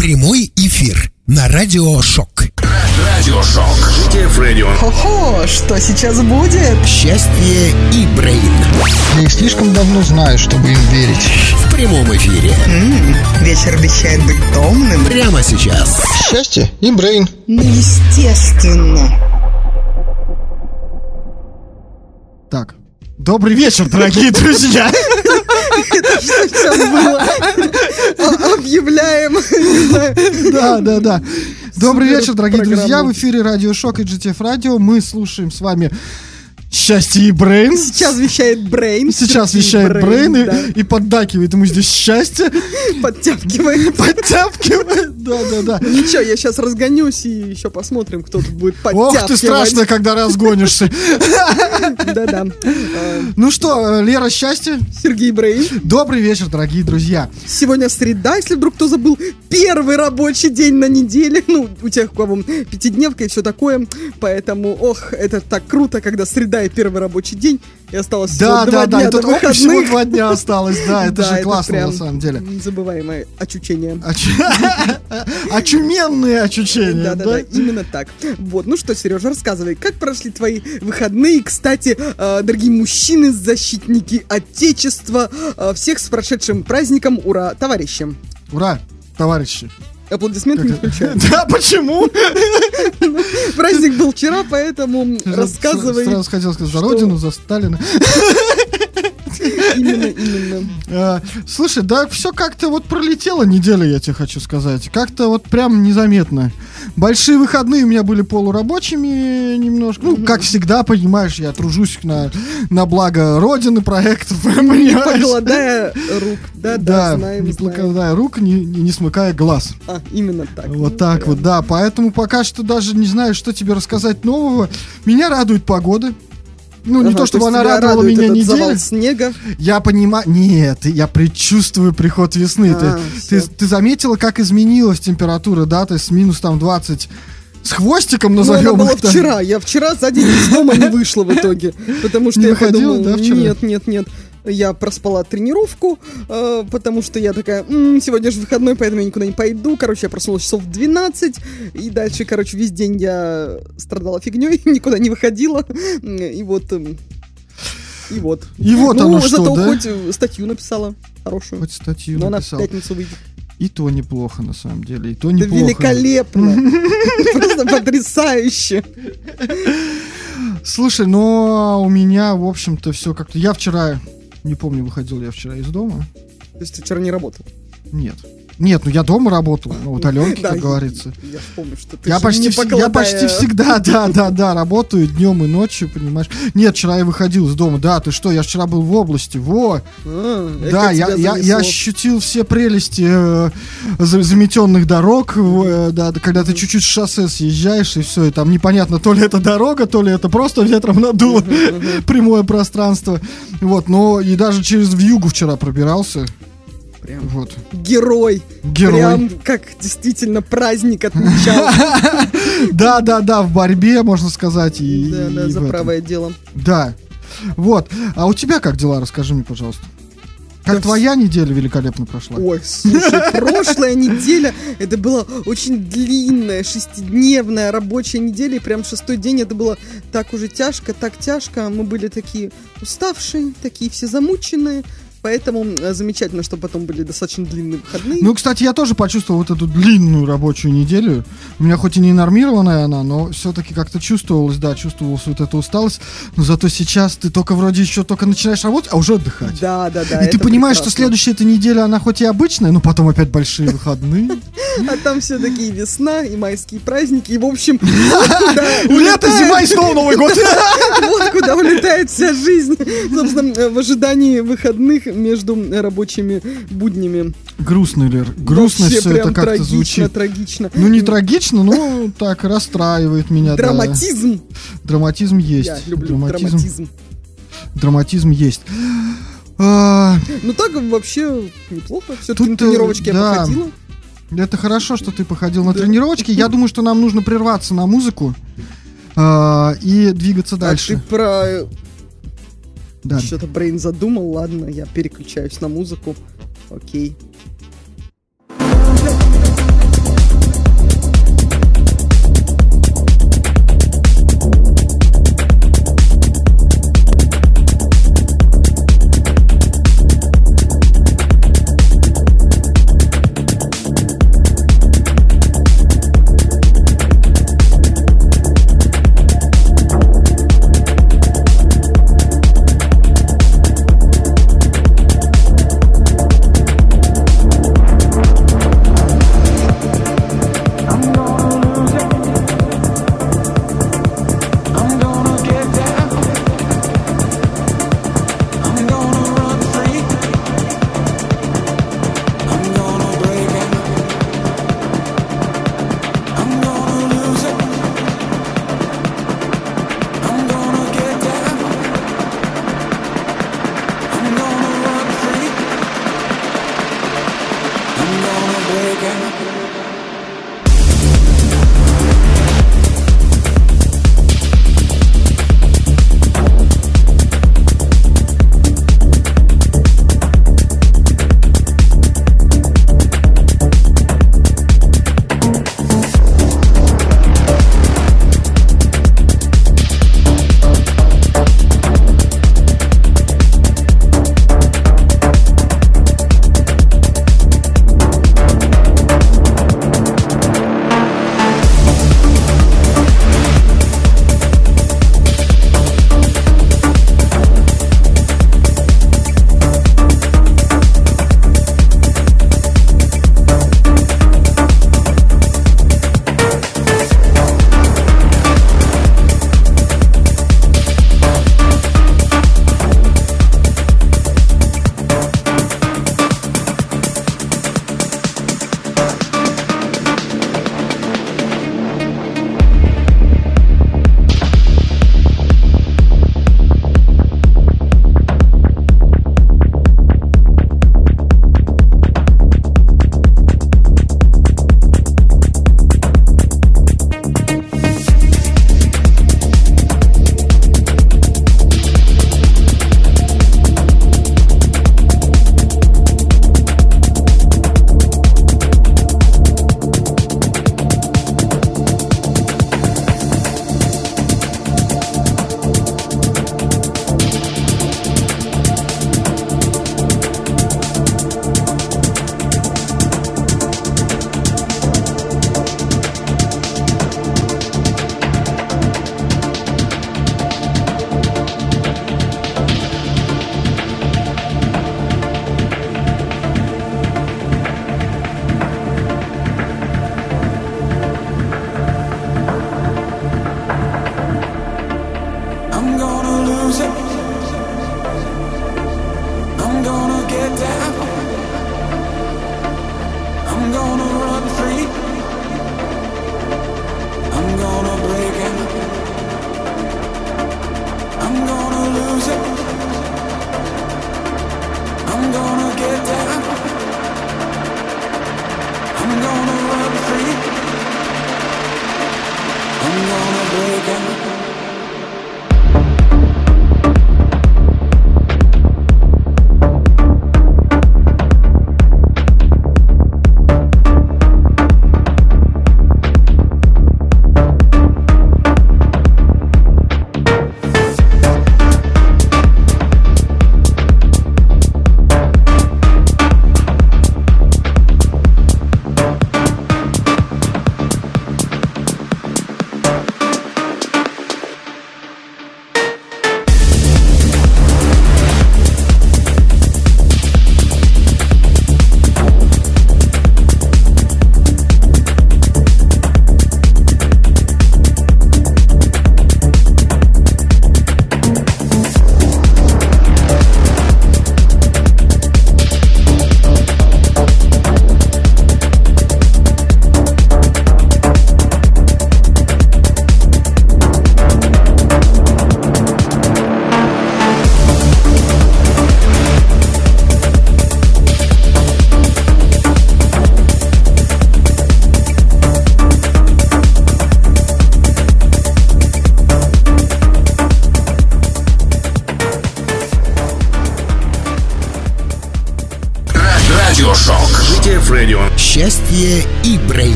Прямой эфир на Радио Шок. Радиошок. GTF Radio. Хо-хо, что сейчас будет? Счастье и Брейн. Я их слишком давно знаю, чтобы им верить. В прямом эфире. М, вечер обещает быть томным. Прямо сейчас. Счастье и Брейн. Ну, естественно. Так. Добрый вечер, дорогие друзья! Это было? Объявляем. Да, да, да. Добрый вечер, дорогие друзья. В эфире Радио Шок и GTF Радио. Мы слушаем с вами Счастье и Брейн. Сейчас вещает Брейн. Сейчас вещает Брейн и, да. и поддакивает ему здесь счастье. Подтягивает. Подтягивает. Да, да, да. Ничего, я сейчас разгонюсь и еще посмотрим, кто тут будет Ох подтягивать. ты страшно, когда разгонишься. Да-да. Ну что, э, Лера, счастье? Сергей Брейн. Добрый вечер, дорогие друзья. Сегодня среда, если вдруг кто забыл, первый рабочий день на неделе. Ну, у тех, у кого пятидневка и все такое. Поэтому, ох, это так круто, когда среда и первый рабочий день. И осталось Да, всего да, два да. дня И тут до всего два дня осталось. Да, это Да, же классно на самом деле. Незабываемое очучение. Очу- Очуменные ощущения, Да, да, да, именно так. Вот, ну что, Сережа, рассказывай, как прошли твои выходные? Кстати, э, дорогие мужчины, защитники Отечества, э, всех с прошедшим праздником, ура, товарищи! Ура, товарищи. Аплодисменты не включаю. Да, почему? Праздник был вчера, поэтому рассказывай. Сразу хотел сказать за родину, за Сталина. Именно, именно. А, Слушай, да все как-то вот пролетела неделя, я тебе хочу сказать. Как-то вот прям незаметно. Большие выходные у меня были полурабочими немножко. Ну, как всегда, понимаешь, я тружусь на, на благо Родины, проектов, Не покладая рук. Да, да, знаем, не покладая рук, не, не смыкая глаз. А, именно так. Вот так вот, да. Поэтому пока что даже не знаю, что тебе рассказать нового. Меня радует погода. Ну, не Ага, то, чтобы есть она радовала меня неделю. снега. Я понимаю... Нет, я предчувствую приход весны. А, ты, ты, ты заметила, как изменилась температура, да? То есть минус там 20 с хвостиком Ну, назовем была их так. вчера. Я вчера за день из дома не вышла в итоге. Потому что Не я выходила, подумала, да, вчера? нет, нет, нет. Я проспала тренировку, э, потому что я такая, «М, сегодня же выходной, поэтому я никуда не пойду. Короче, я проснулась часов в 12, и дальше, короче, весь день я страдала фигней, никуда не выходила. И вот... эм, И вот. И вот ну, оно зато что, да? хоть э, статью написала хорошую. Хоть статью Но она в пятницу выйдет. И то неплохо, на самом деле. И то Да неплохо. великолепно. Просто потрясающе. Слушай, но у меня, в общем-то, все как-то... Я вчера... Не помню, выходил я вчера из дома. То есть ты вчера не работал? Нет. Нет, ну я дома работал, ну вот Аленки, Да, как говорится. Я помню, что ты Я почти, я всегда, да, да, да, работаю днем и ночью, понимаешь. Нет, вчера я выходил из дома, да, ты что, я вчера был в области, во. А, да, я, я, я ощутил все прелести э, за- заметенных дорог, э, да, да, когда ты чуть-чуть с шоссе съезжаешь, и все, и там непонятно, то ли это дорога, то ли это просто ветром надуло прямое пространство. Вот, но и даже через вьюгу вчера пробирался. Прям Вот. герой. Герой. Прям как действительно праздник отмечал. Да, да, да, в борьбе, можно сказать. Да, да, за правое дело. Да. Вот. А у тебя как дела? Расскажи мне, пожалуйста. Как Да твоя неделя великолепно прошла? Ой, слушай, прошлая неделя, это была очень длинная, шестидневная рабочая неделя, и прям шестой день это было так уже тяжко, так тяжко. Мы были такие уставшие, такие все замученные, поэтому замечательно, что потом были достаточно длинные выходные. Ну, кстати, я тоже почувствовал вот эту длинную рабочую неделю. У меня хоть и не нормированная она, но все-таки как-то чувствовалось, да, чувствовалась вот эта усталость. Но зато сейчас ты только вроде еще только начинаешь работать, а уже отдыхать. да, да, да. и ты понимаешь, что прекрасно. следующая эта неделя, она хоть и обычная, но потом опять большие выходные. А там все-таки и весна, и майские праздники, и в общем, Лето, зима и снова Новый год. Вот куда улетает вся жизнь, собственно, э, в ожидании выходных между э, рабочими буднями. Грустно, Лер, грустно Вообще все это как-то звучит. трагично. Ну, не трагично, но так расстраивает меня. да. Драматизм. Драматизм есть. Я люблю драматизм, драматизм. драматизм есть. А, Ну так вообще неплохо. Все-таки Тут, на э, тренировочке я да. походила. это хорошо, что ты походил на Да. тренировочки. Я думаю, что нам нужно прерваться на музыку а, и двигаться А дальше. ты про Да. что-то Брейн задумал. Ладно, я переключаюсь на музыку. Окей.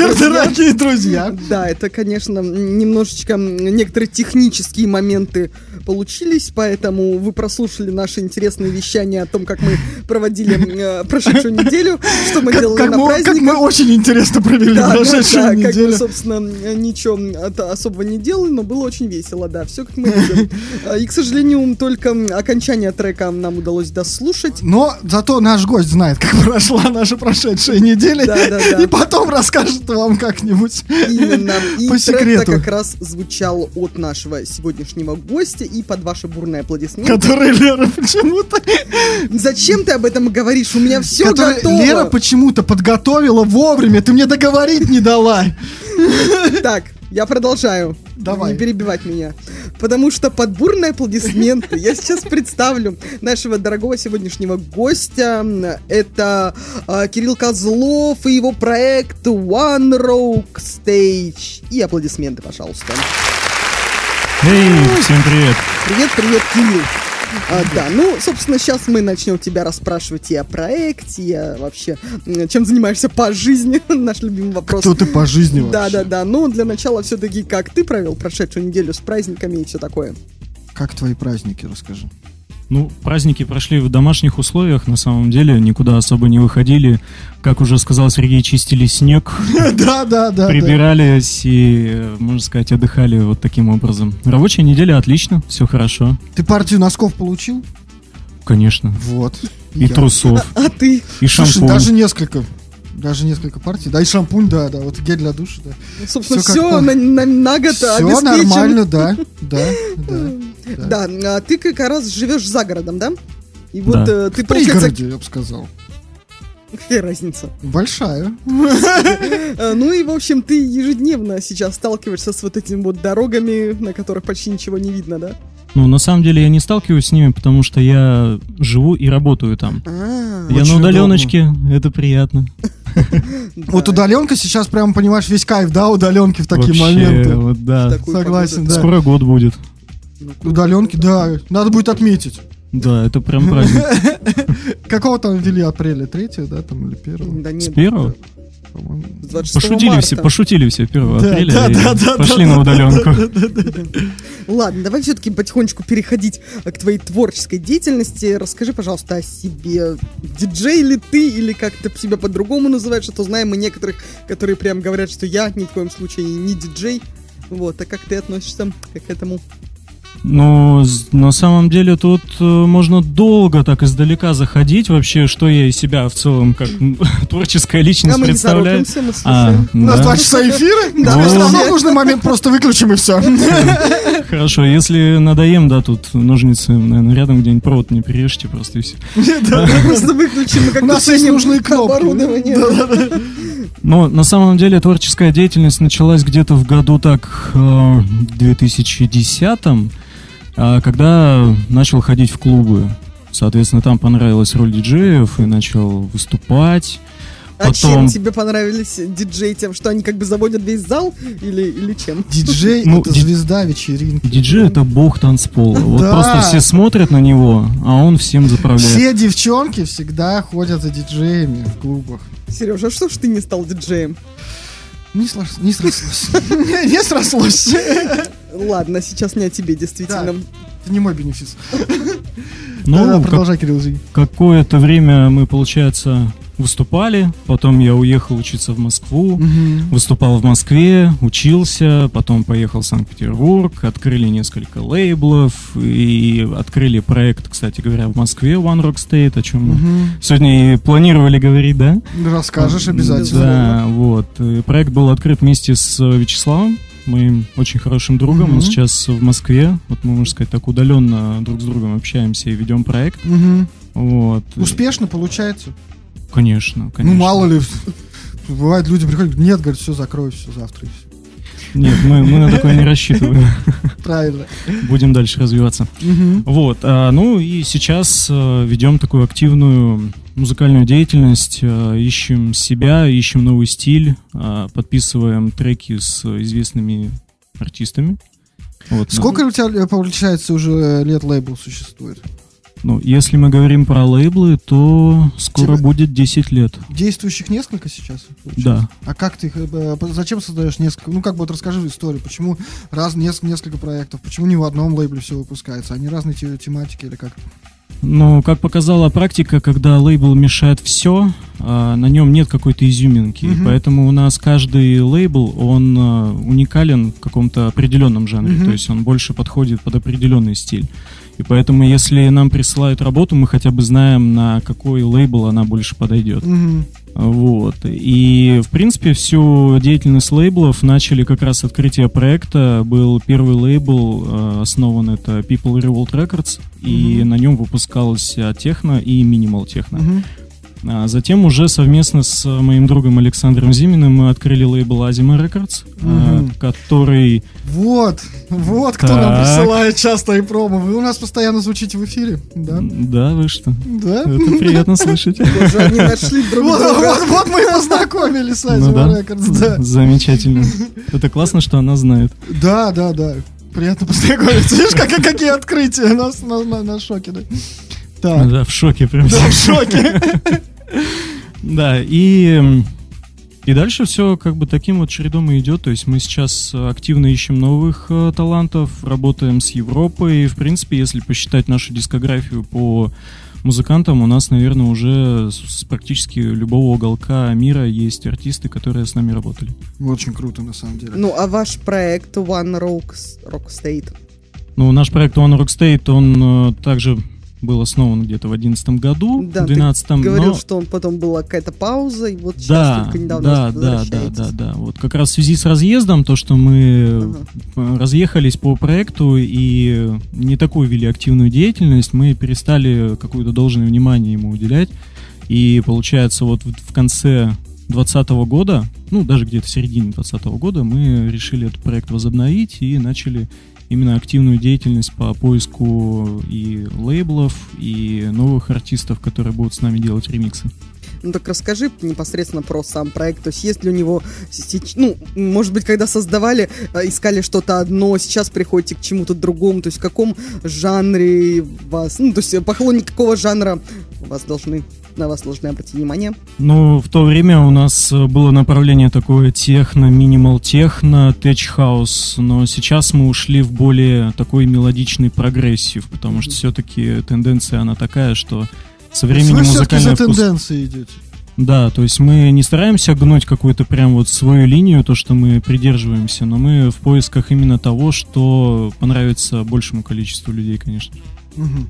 Вечер, дорогие друзья. Да, это, конечно, немножечко некоторые технические моменты получились, поэтому вы прослушали наши интересные вещания о том, как мы проводили э, прошедшую неделю, что мы Как, делали как на мы, как праздниках. мы очень интересно провели Да, да, прошедшую да, как неделю. мы, собственно, ничего это особо не делали, но было очень весело, да, все как мы любим. А, И, к сожалению, только окончание трека нам удалось дослушать. Но зато наш гость знает, как прошла наша прошедшая неделя. Да, да, да. И потом расскажет вам как-нибудь. Именно. И По секрету. как раз звучал от нашего сегодняшнего гостя и под ваши бурные аплодисменты. Который Лера почему-то... Зачем ты об этом говоришь? У меня все который готово. Лера почему-то подготовила вовремя. Ты мне договорить не дала. Так, я продолжаю. Давай. Не перебивать меня. Потому что под бурные аплодисменты я сейчас представлю нашего дорогого сегодняшнего гостя. Это а, Кирилл Козлов и его проект One Rock Stage. И аплодисменты, пожалуйста. Эй, всем привет. Привет, привет, Кирилл. А, да, ну, собственно, сейчас мы начнем тебя расспрашивать и о проекте, и о вообще, чем занимаешься по жизни, наш любимый вопрос. Кто ты по жизни вообще? Да, да, да. Ну, для начала все-таки, как ты провел прошедшую неделю с праздниками и все такое. Как твои праздники, расскажи. Ну, праздники прошли в домашних условиях, на самом деле, никуда особо не выходили. Как уже сказал Сергей, чистили снег, Да, да, да. прибирались и, э, можно сказать, отдыхали вот таким образом. Рабочая неделя отлично, все хорошо, Ты партию носков получил? конечно. Вот. И трусов, А ты, и шампунь. даже несколько. Даже несколько партий. Да, и шампунь, да, да. Вот гель для душа, да. ну, собственно, все на, на- на год Все нормально, да, да, да. Да, а ты как раз живешь за городом, да? И вот Да. э, ты, В получается, пригороде, я бы сказал. какая разница? Большая. Ну и, в общем, ты ежедневно сейчас сталкиваешься с вот этими вот дорогами, на которых почти ничего не видно, да? Ну, на самом деле, я не сталкиваюсь с ними, потому что я живу и работаю там. А, я Очень на удаленочке, это приятно. Вот удаленка сейчас прям, понимаешь, весь кайф, да, удаленки в такие моменты. Согласен, да. Скоро год будет. Удаленки, да, надо будет отметить. Да, это прям праздник. Какого там ввели апреля? Третьего, да, там, или первого? Да С нет, первого? По-моему. с 26 Пошутили марта. все, пошутили все 1 Да, апреля да, и да, да, пошли да, на да, удаленку. Ладно, давай все-таки потихонечку переходить э, к твоей творческой деятельности. Расскажи, пожалуйста, о себе. Диджей ли ты, или как ты себя по-другому называешь? А то знаем мы некоторых, которые прям говорят, что я ни в коем случае не диджей. Вот, а как ты относишься к этому? Ну, на самом деле тут э, можно долго так издалека заходить вообще, что я из себя в целом как м, творческая личность а мы не представляю. торопимся, мы А. У нас да. два часа эфира, Да. да, все равно Вообще. в нужный момент просто выключим и все. Хорошо, если надоем, да, тут ножницы, наверное, рядом где-нибудь провод не перережьте просто и все. Просто выключим, У нас есть нужные кнопки. Но на самом деле творческая деятельность началась где-то в году так э, 2010 а, когда начал ходить в клубы. Соответственно, там понравилась роль диджеев и начал выступать. А чем Потом- тебе понравились диджеи? Тем, что они как бы заводят весь зал? Или, или чем? Диджей Ну, это ди- звезда вечеринки. Диджей это бог танцпола. Вот Да. просто все смотрят на него, а он всем заправляет. Все девчонки всегда ходят за диджеями в клубах. Сережа, а что ж ты не стал диджеем? Не срослось. Не срослось. Не срослось. Ладно, сейчас не о тебе, действительно. Это не мой бенефис. Ну, продолжай, Кирилл, какое-то время мы, получается, выступали. Потом я уехал учиться в Москву. Выступал в Москве, учился, потом поехал в Санкт-Петербург, открыли несколько лейблов и открыли проект, кстати говоря, в Москве One Rock State, о чем мы Мгм. сегодня и планировали говорить, да? Расскажешь обязательно. Да, вот. И проект был открыт вместе с Вячеславом, моим очень хорошим другом. Он Мгм. сейчас в Москве. Вот мы, можно сказать, так удаленно друг с другом общаемся и ведем проект. Мгм. Вот. Успешно получается. Конечно, конечно. Ну, мало ли. Бывает, люди приходят, нет, говорят, все, закрой, все, завтра. и всё». Нет, мы, мы на такое не рассчитываем. Правильно. Будем дальше развиваться. Мгм. Вот, а, ну и сейчас э, ведем такую активную музыкальную деятельность, э, ищем себя, ищем новый стиль, а, подписываем треки с известными артистами. Вот, ну, Сколько у тебя, получается, уже лет лейбл существует? Ну, если мы говорим про лейблы, то скоро Тебе- будет 10 лет. Действующих несколько сейчас? Да. А как ты их, э, э, зачем создаешь несколько? Ну, как бы вот расскажи историю, почему раз, несколько, несколько проектов, почему не в одном лейбле все выпускается, они разные те- тематики или как? Но, как показала практика, когда лейбл мешает все, на нем нет какой-то изюминки. Мгм. Поэтому у нас каждый лейбл, он а, уникален в каком-то определенном жанре. Мгм. То есть он больше подходит под определенный стиль. И поэтому, если нам присылают работу, мы хотя бы знаем, на какой лейбл она больше подойдет. Мгм. Вот. И, в принципе, всю деятельность лейблов начали как раз с открытия проекта. Был первый лейбл, э, основан это People Revolt Records, и Мгм. на нем выпускалась а, техно и минимал техно. Мгм. А затем уже совместно с э, моим другом Александром Зиминым мы открыли лейбл Records, э, Мгм. который... Вот, вот кто нам Так. присылает часто и промо. Вы у нас постоянно звучите в эфире, да? Да, вы что? Да? Это приятно слышать. Нашли друг Вот, друга. вот, вот мы и познакомились с Ну Азима да. Records, да. Замечательно. Это классно, что она знает. Да, да, да. Приятно познакомиться. Видишь, как, какие открытия нас на, на, на шоке, да? Так, Да, в шоке прям. да, в шоке. Да, и, и дальше все как бы таким вот чередом и идет. То есть мы сейчас э, активно ищем новых э, талантов, работаем с Европой. И, в принципе, если посчитать нашу дискографию по музыкантам, у нас, наверное, уже с с практически любого уголка мира есть артисты, которые с нами работали. Очень круто, на самом деле. Ну, а ваш проект One Rock, Rock State? Ну, наш проект One Rock State, он э, также был основан где-то в 2011 году, Да, в ты 2012 Говорил, но... что он потом была какая-то пауза, и вот сейчас Да, только недавно да, да, да, да, да. Вот как раз в связи с разъездом, то, что мы э, разъехались по проекту и не такую вели активную деятельность, мы перестали какое-то должное внимание ему уделять. И получается, вот в в конце 2020 года, ну, даже где-то в середине 2020 года, мы решили этот проект возобновить и начали именно активную деятельность по поиску и лейблов, и новых артистов, которые будут с нами делать ремиксы. Ну так расскажи непосредственно про сам проект. То есть есть ли у него, ну, может быть, когда создавали, э, искали что-то одно, сейчас приходите к чему-то другому, то есть в каком жанре вас, ну, то есть поклонники какого жанра вас должны, на вас должны обратить внимание? Ну, в то время у нас э, было направление такое техно, minimal techno, tech house, но сейчас мы ушли в более такой мелодичный progressive, потому что все-таки тенденция она такая, что со временем Вы все-таки за музыкальный вкус... тенденцией идете. Да, то есть мы не стараемся гнуть какую-то прям вот свою линию, то, что мы придерживаемся, но мы в поисках именно того, что понравится большему количеству людей, конечно. Мгм.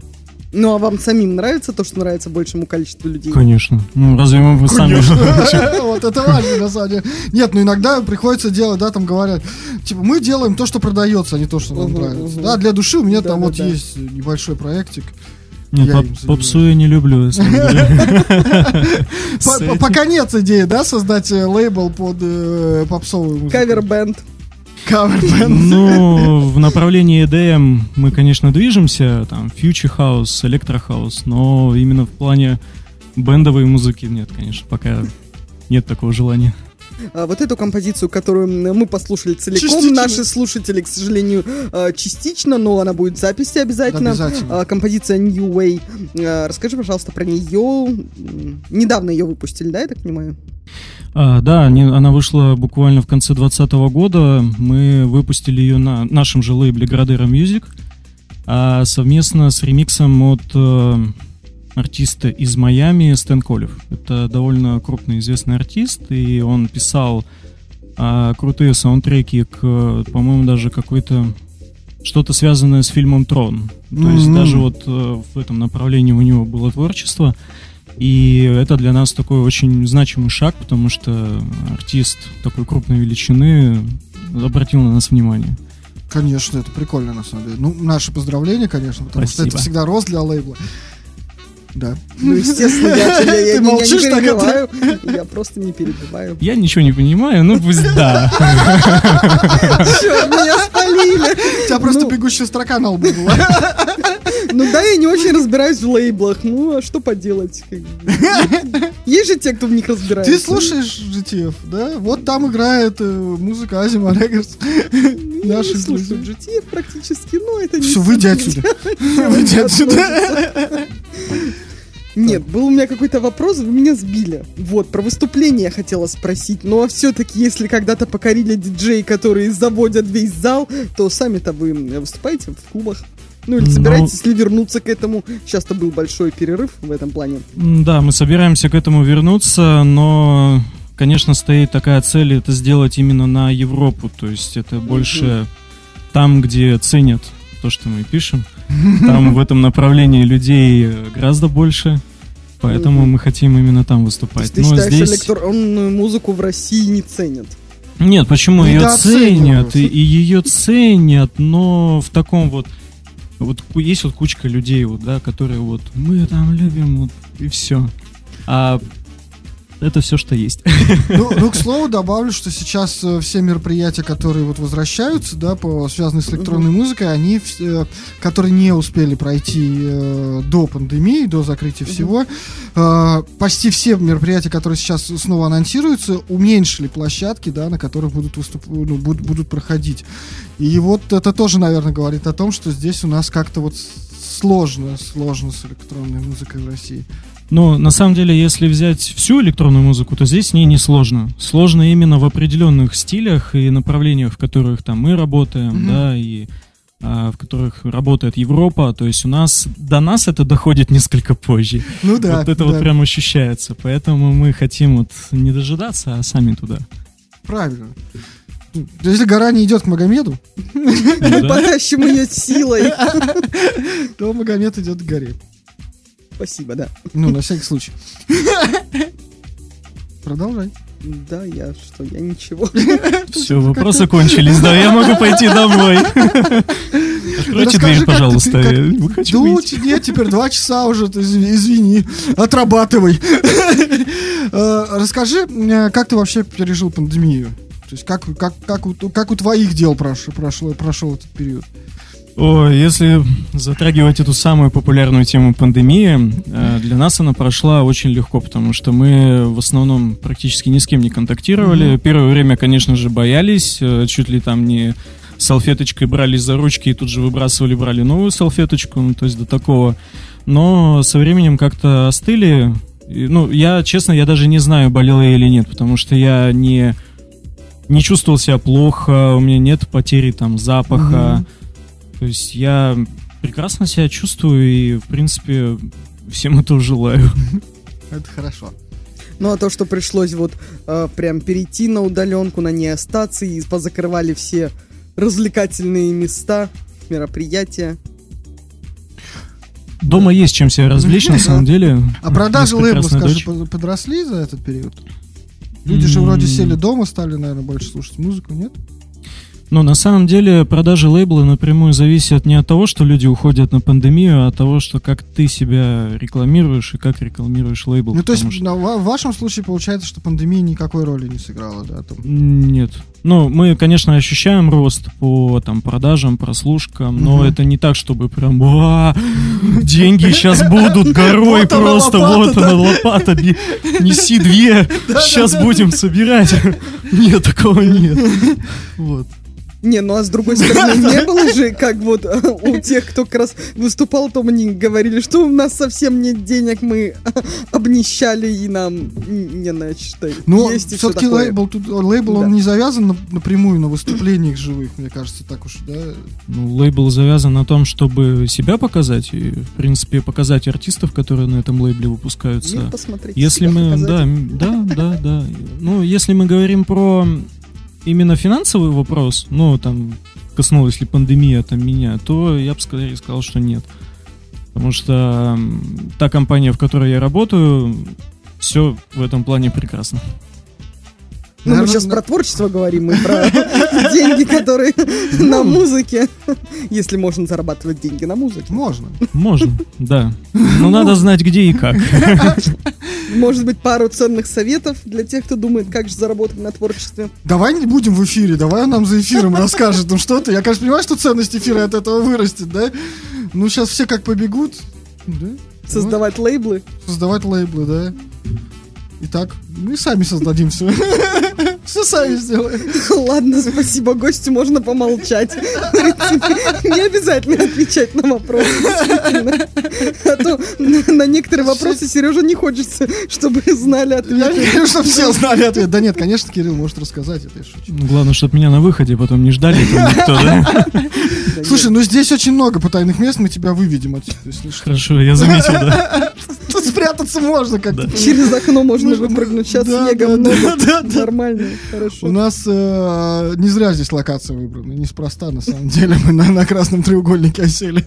Ну, а вам самим нравится то, что нравится большему количеству людей? Конечно. Ну, разве мы сами... Вот это важно, на самом деле. Нет, ну иногда приходится делать, да, там говорят, типа, мы делаем то, что продается, а не то, что нам нравится. Да, для души у меня там вот есть небольшой проектик. Нет, Я поп- попсу я не люблю, Пока нет идеи, да, создать э, лейбл под э, попсовую музыку. Кавер-бенд. Ну, в направлении EDM мы, конечно, движемся, там, future house, electro house, но именно в плане бендовой музыки нет, конечно, пока нет такого желания. А, Вот эту композицию, которую мы послушали целиком, Частично. наши слушатели, к сожалению, а, частично, но она будет в записи обязательно. Обязательно. А, Композиция New Way. А, Расскажи, пожалуйста, про нее. Недавно ее выпустили, да, я так понимаю? А, да, не- она вышла буквально в конце 2020 года. Мы выпустили ее на нашем же лейбле Gradera Music, а совместно с ремиксом от э, артиста из Майами Стэн Колев. Это довольно крупный известный артист, и он писал а, крутые саундтреки к, по-моему, даже какой-то что-то связанное с фильмом Трон. То есть Мгм. даже вот э, в этом направлении у него было творчество. И это для нас такой очень значимый шаг, потому что артист такой крупной величины обратил на нас внимание. Конечно, это прикольно, на самом деле. Ну, наши поздравления, конечно, потому что Спасибо. это всегда рост для лейбла. Да. Ну, естественно, я, я, я, Ты не- я так перебиваю. Я просто не перебиваю. Я ничего не понимаю, ну пусть да. Чё, меня спалили. У тебя просто Ну. бегущая строка на лбу была. Ну да, я не очень разбираюсь в лейблах. Ну, а что поделать? Есть же те, кто в них разбирается. Ты слушаешь GTF, да? Вот там играет э, музыка Азима Регерс. Я Наши не слушаю. GTF практически, но это не... Все, выйди отсюда. Выйди отсюда. Нет, был у меня какой-то вопрос, вы меня сбили. Вот, про выступление я хотела спросить. Ну, а все-таки, если когда-то покорили диджеи, которые заводят весь зал, то сами-то вы выступаете в клубах? Ну, или Ну- собираетесь ли вернуться к этому? Сейчас-то был большой перерыв в этом плане. Да, мы собираемся к этому вернуться, но, конечно, стоит такая цель это сделать именно на Европу. То есть это больше там, где ценят то, что мы пишем. Там в этом направлении людей э, гораздо больше. Поэтому мы хотим именно там выступать. ты Но считаешь, здесь... электронную музыку в России не ценят? Нет, почему ее ценят? И, и ее ценят, но в таком вот... Вот есть вот кучка людей, вот, да, которые вот мы там любим, вот, и все. А это все, что есть. Ну, ну, к слову, добавлю, что сейчас э, все мероприятия, которые вот возвращаются, да, по, связанные с электронной музыкой, они, э, которые не успели пройти э, до пандемии, до закрытия всего, почти все мероприятия, которые сейчас снова анонсируются, уменьшили площадки, да, на которых будут, выступ... ну, будут, будут проходить. И вот это тоже, наверное, говорит о том, что здесь у нас как-то вот сложно, сложно с электронной музыкой в России. Ну, на самом деле, если взять всю электронную музыку, то здесь с ней не сложно. Сложно именно в определенных стилях и направлениях, в которых там мы работаем, Мгм. да, и а, в которых работает Европа. То есть у нас до нас это доходит несколько позже. Ну да. вот это да. вот прям ощущается. Поэтому мы хотим вот не дожидаться, а сами туда. Правильно. Если гора не идет к Магомеду, Ну да. потащим ее силой. то Магомед идет к горе. Спасибо, да. Ну, на всякий случай. Продолжай. Да, я что, я ничего. Все, вопросы кончились, да, я могу пойти домой. Откройте дверь, пожалуйста. Ну, нет, теперь два часа уже, извини, отрабатывай. Э, Расскажи, э, как ты вообще пережил пандемию? То есть как, как, как, у, как у твоих дел прошло, прошло, прошел этот период? Ой, если затрагивать эту самую популярную тему пандемии, э, для нас она прошла очень легко, потому что мы в основном практически ни с кем не контактировали. Первое время, конечно же, боялись, э, чуть ли там не салфеточкой брались за ручки и тут же выбрасывали, брали новую салфеточку, ну, то есть до такого. Но со временем как-то остыли. И, ну, я, честно, я даже не знаю, болел я или нет, потому что я не, не чувствовал себя плохо, у меня нет потери там запаха. То есть я прекрасно себя чувствую и, в принципе, всем этого желаю. Это хорошо. Ну а то, что пришлось вот э, прям перейти на удаленку, на ней остаться, и позакрывали все развлекательные места, мероприятия. Дома есть чем себя развлечь, на самом деле. А продажи лейбла, скажи, подросли за этот период? Люди же вроде сели дома, стали, наверное, больше слушать музыку, нет? Но на самом деле продажи лейбла напрямую зависят не от того, что люди уходят на пандемию, а от того, что как ты себя рекламируешь и как рекламируешь лейбл. Ну, то есть, что- в вашем случае получается, что пандемия никакой роли не сыграла, да? Там. Нет. Ну, мы, конечно, ощущаем рост по там продажам, прослушкам, но Мгм. это не так, чтобы прям «Уа, деньги сейчас будут горой просто, вот она лопата, не- неси две, сейчас будем собирать. Нет, такого нет. Вот. Не, ну а с другой стороны, не было же, как вот э, у тех, кто как раз выступал, то они говорили, что у нас совсем нет денег, мы обнищали и нам не на что Ну, все-таки лейбл, тут, лейбл он не завязан на- напрямую на выступлениях живых, мне кажется, так уж, да? Ну, лейбл завязан на том, чтобы себя показать и, в принципе, показать артистов, которые на этом лейбле выпускаются. Если мы, показать. да, да, да, да. Ну, если мы говорим про именно финансовый вопрос, ну, там, коснулась ли пандемия там меня, то я бы скорее сказал, что нет. Потому что та компания, в которой я работаю, все в этом плане прекрасно. Ну, мы сейчас на- про творчество говорим, мы про деньги, которые на музыке. Если можно зарабатывать деньги на музыке. Можно. Можно, да. Но надо знать, где и как. Может быть, пару ценных советов для тех, кто думает, как же заработать на творчестве. Давай не будем в эфире, давай он нам за эфиром расскажет. Ну что ты, я, конечно, понимаю, что ценность эфира от этого вырастет, да? Ну сейчас все как побегут. Да? Создавать лейблы. Создавать лейблы, да. Итак, мы сами создадим все. Все сами сделаем. Ладно, спасибо, гостю можно помолчать. Не обязательно отвечать на вопросы. А то на- некоторые вопросы Сережа не хочется, чтобы знали Я ответ. не верю, что все знали ответ. Да нет, конечно, Кирилл может рассказать, это я шучу. Ну, Главное, чтобы меня на выходе потом не ждали никто? Да Слушай, ну здесь очень много потайных мест, мы тебя выведем отсюда, если что. Хорошо, я заметил, да. Спрятаться можно как-то. нет. Через окно можно выпрыгнуть. Сейчас Да, снега да, много. да, да, да. Нормально, хорошо. У нас э, не зря здесь локация выбрана, неспроста, на самом деле, мы на, на красном треугольнике осели.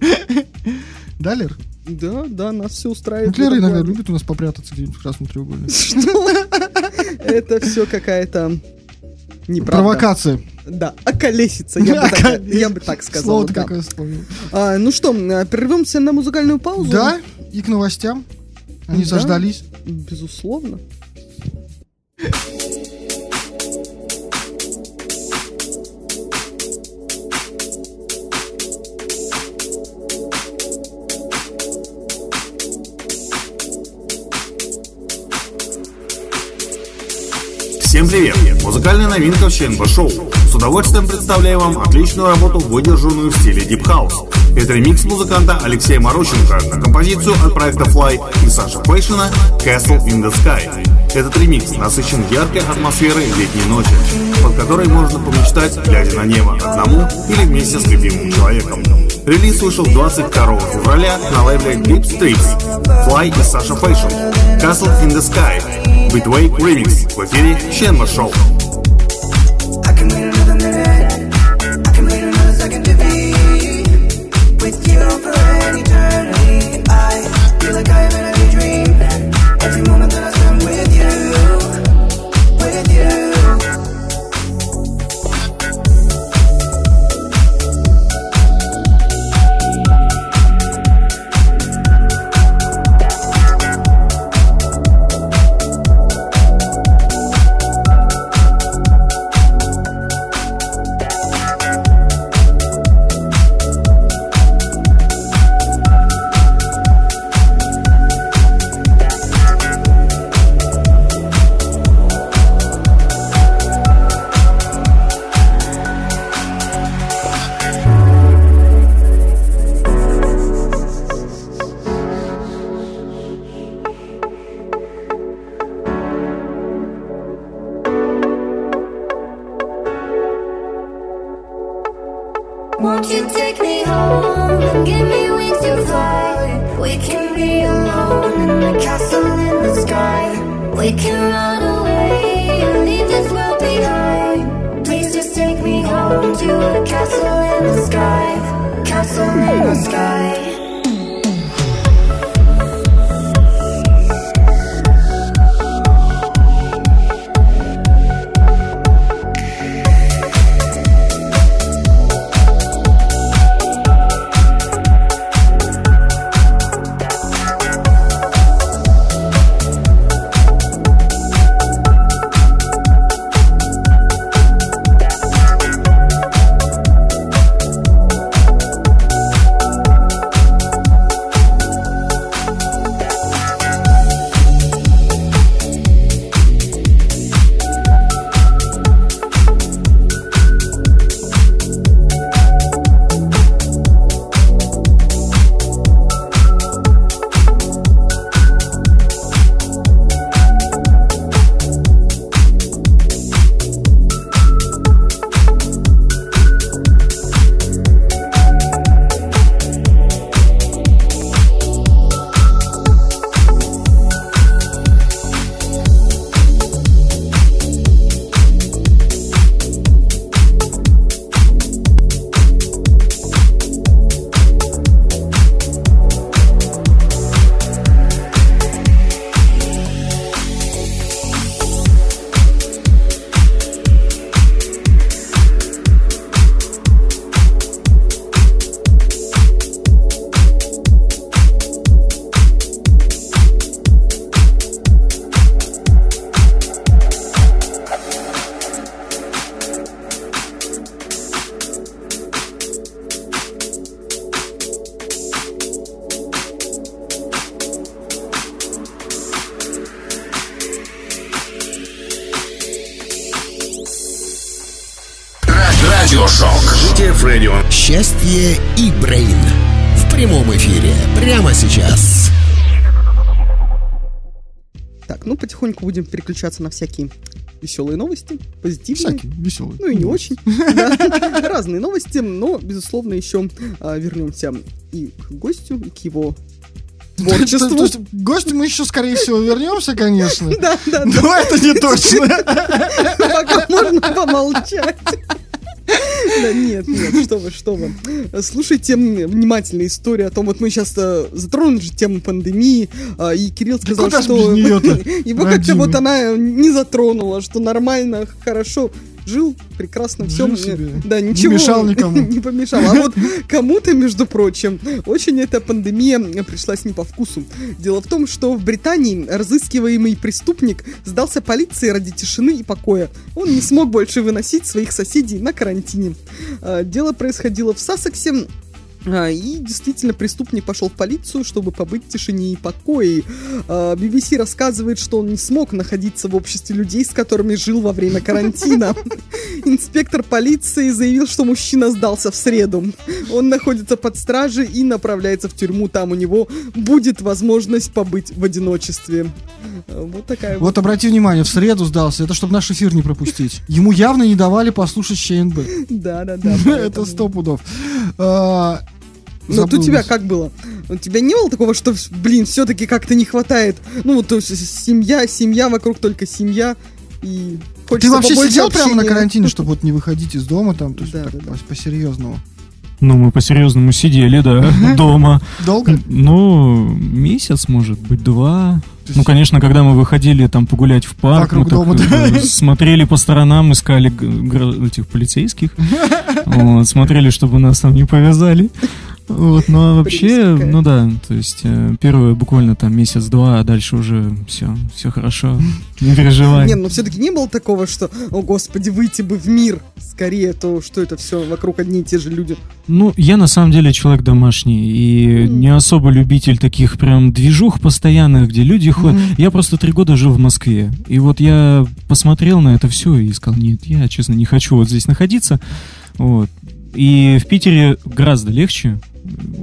Да, Лер? Да, да, нас все устраивает. Вот Лера иногда любит у нас попрятаться где-нибудь в красном треугольнике. Что? Это все какая-то неправда. Провокация. Да, околесица, я бы так, я бы так сказал. Слово да. какое вспомнил. А, ну что, прервемся на музыкальную паузу? Да, и к новостям. Они Да. заждались. Безусловно. Всем привет! Музыкальная новинка в ЧНБ Шоу. С удовольствием представляю вам отличную работу, выдержанную в стиле Deep House. Это ремикс музыканта Алексея Морощенко на композицию от проекта Fly и Саши Пейшина «Castle in the Sky». Этот ремикс насыщен яркой атмосферой летней ночи, под которой можно помечтать, глядя на небо одному или вместе с любимым человеком. Релиз вышел 22 февраля на лейбле Deep Streets. Fly и Саша Пейшин. Castle in the Sky. Bitwake Remix в эфире Ченма Шоу. Счастье и Брейн. В прямом эфире. Прямо сейчас. Так, ну потихоньку будем переключаться на всякие веселые новости, позитивные. Всякие веселые. Ну и не очень. Разные новости, но, безусловно, еще а, вернемся и к гостю, и к его творчеству. то гостю мы еще, скорее всего, вернемся, конечно. Да, да, да. Но это не точно. Пока можно помолчать. Да нет, нет, что вы, что вы. Слушайте внимательно историю о том, вот мы сейчас затронули же тему пандемии, а, и Кирилл сказал, что его как-то вот она не затронула, что нормально, хорошо жил, прекрасно, все, Жил себе. да, Не ничего мешал никому. не помешал. А вот кому-то, между прочим, очень эта пандемия пришлась не по вкусу. Дело в том, что в Британии разыскиваемый преступник сдался полиции ради тишины и покоя. Он не смог больше выносить своих соседей на карантине. А, Дело происходило в Сассексе. А, И действительно, преступник пошел в полицию, чтобы побыть в тишине и покое. А, BBC рассказывает, что он не смог находиться в обществе людей, с которыми жил во время карантина. Инспектор полиции заявил, что мужчина сдался в среду. Он находится под стражей и направляется в тюрьму. Там у него будет возможность побыть в одиночестве. А, Вот такая вот. Вот обрати внимание, в среду сдался. Это чтобы наш эфир не пропустить. Ему явно не давали послушать ЧНБ. Да, да, да. Это сто пудов. А, Ну, вот у забыл тебя как было? У тебя не было такого, что, блин, все-таки как-то не хватает? Ну, вот то есть семья, семья, вокруг только семья, и Ты вообще сидел прямо на общения. карантине, чтобы вот не выходить из дома там, то есть Да, так да, да. по- по-серьезному? Ну, мы по-серьезному сидели, да, дома. Долго? Ну, месяц, может быть, два. Ну, конечно, когда мы выходили там погулять в парк, Вокруг мы так, дома, да. э, смотрели по сторонам, искали этих полицейских, Вот, смотрели, чтобы нас там не повязали. Вот, ну а вообще, Прелесть ну да, то есть э, первые буквально там месяц-два, а дальше уже все, все хорошо, не переживай. Не, ну все-таки не было такого, что, о господи, выйти бы в мир скорее, то что это все вокруг одни и те же люди. Ну, я на самом деле человек домашний и не особо любитель таких прям движух постоянных, где люди ходят. Я просто три года жил в Москве. И вот я посмотрел на это все и сказал, нет, я, честно, не хочу вот здесь находиться. Вот. И в Питере гораздо легче,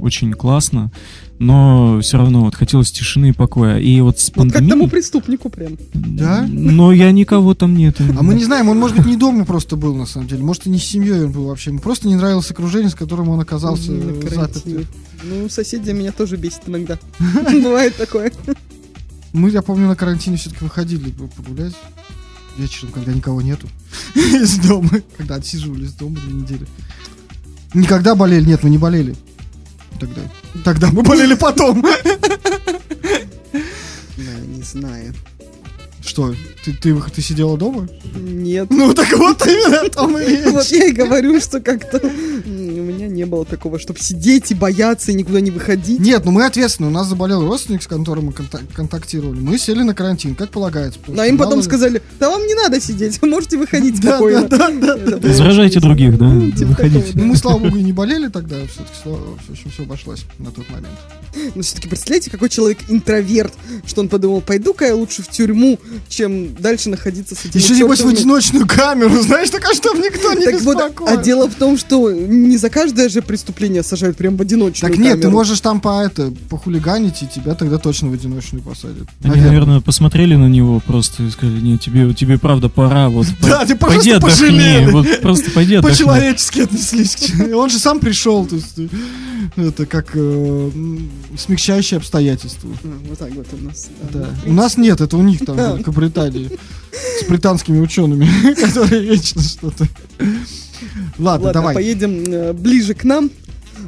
очень классно, но все равно вот хотелось тишины и покоя. И вот с Вот как пандемией... тому преступнику прям. Да? Но я никого там нет. А мы не знаем, он, может быть, не дома просто был, на самом деле. Может, и не с семьей он был вообще. Ему просто не нравилось окружение, с которым он оказался На э, карантине. заперт. Ну, соседи меня тоже бесит иногда. Бывает такое. Мы, я помню, на карантине все-таки выходили погулять вечером, когда никого нету из дома, когда отсиживались дома две недели. Никогда болели? Нет, мы не болели. Тогда. Тогда мы болели потом. Не знаю. Что, ты, ты, ты сидела дома? Нет. Ну так вот именно о том и речь. Вот я и говорю, что как-то у меня не было такого, чтобы сидеть и бояться и никуда не выходить. Нет, ну мы ответственны. У нас заболел родственник, с которым мы контак- контактировали. Мы сели на карантин, как полагается. Но что им потом сказали, да вам не надо сидеть, можете выходить Да, спокойно. да, да, было Заражайте очень других, да? Ну, типа Выходите. Ну, мы, слава богу, и не болели тогда. Все-таки, в общем, все обошлось на тот момент. Но все-таки представляете, какой человек интроверт, что он подумал, пойду-ка я лучше в тюрьму, чем дальше находиться с этими Еще небось в одиночную камеру, знаешь, так а чтобы никто не Так вот, беспокоил. а дело в том, что не за каждое же преступление сажают прям в одиночную Так нет, ты камеру. можешь там по это похулиганить, и тебя тогда точно в одиночную посадят. Они, наверное, посмотрели на него просто и сказали, нет, тебе, тебе правда пора, вот Да, ты просто пожалели. вот просто пойди. По-человечески отнеслись. Он же сам пришел, то есть э, это как э, смягчающее обстоятельство. А, вот так вот у нас. да. Да. Ну, У нас нет, это у них там, Да. В Великобритании. С британскими учеными, которые вечно что-то. Ладно, давай. поедем э, ближе к нам.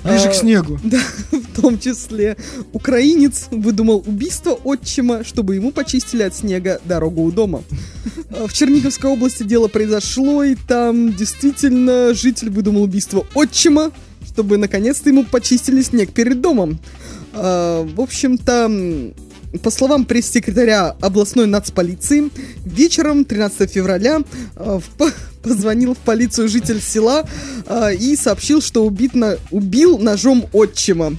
Ближе к снегу. Да, в том числе украинец выдумал убийство отчима, чтобы ему почистили от снега дорогу у дома. А, В Черниговской области дело произошло, и там действительно житель выдумал убийство отчима, чтобы наконец-то ему почистили снег перед домом. В общем-то, по словам пресс-секретаря областной нацполиции, вечером 13 февраля а, в по- позвонил в полицию житель села а, и сообщил, что убит на... убил ножом отчима.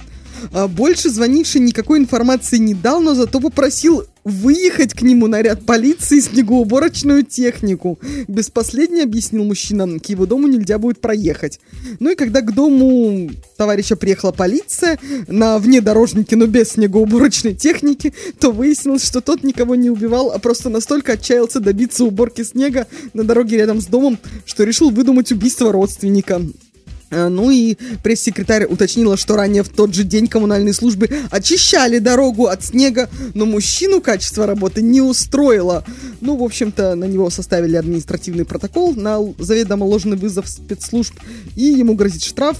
А больше звонивший никакой информации не дал, но зато попросил выехать к нему наряд полиции и снегоуборочную технику. Без последней объяснил мужчина, к его дому нельзя будет проехать. Ну и когда к дому товарища приехала полиция на внедорожнике, но без снегоуборочной техники, то выяснилось, что тот никого не убивал, а просто настолько отчаялся добиться уборки снега на дороге рядом с домом, что решил выдумать убийство родственника. Э, Ну и пресс-секретарь уточнила, что ранее в тот же день коммунальные службы очищали дорогу от снега, но мужчину качество работы не устроило. Ну, в общем-то, на него составили административный протокол на заведомо ложный вызов спецслужб, и ему грозит штраф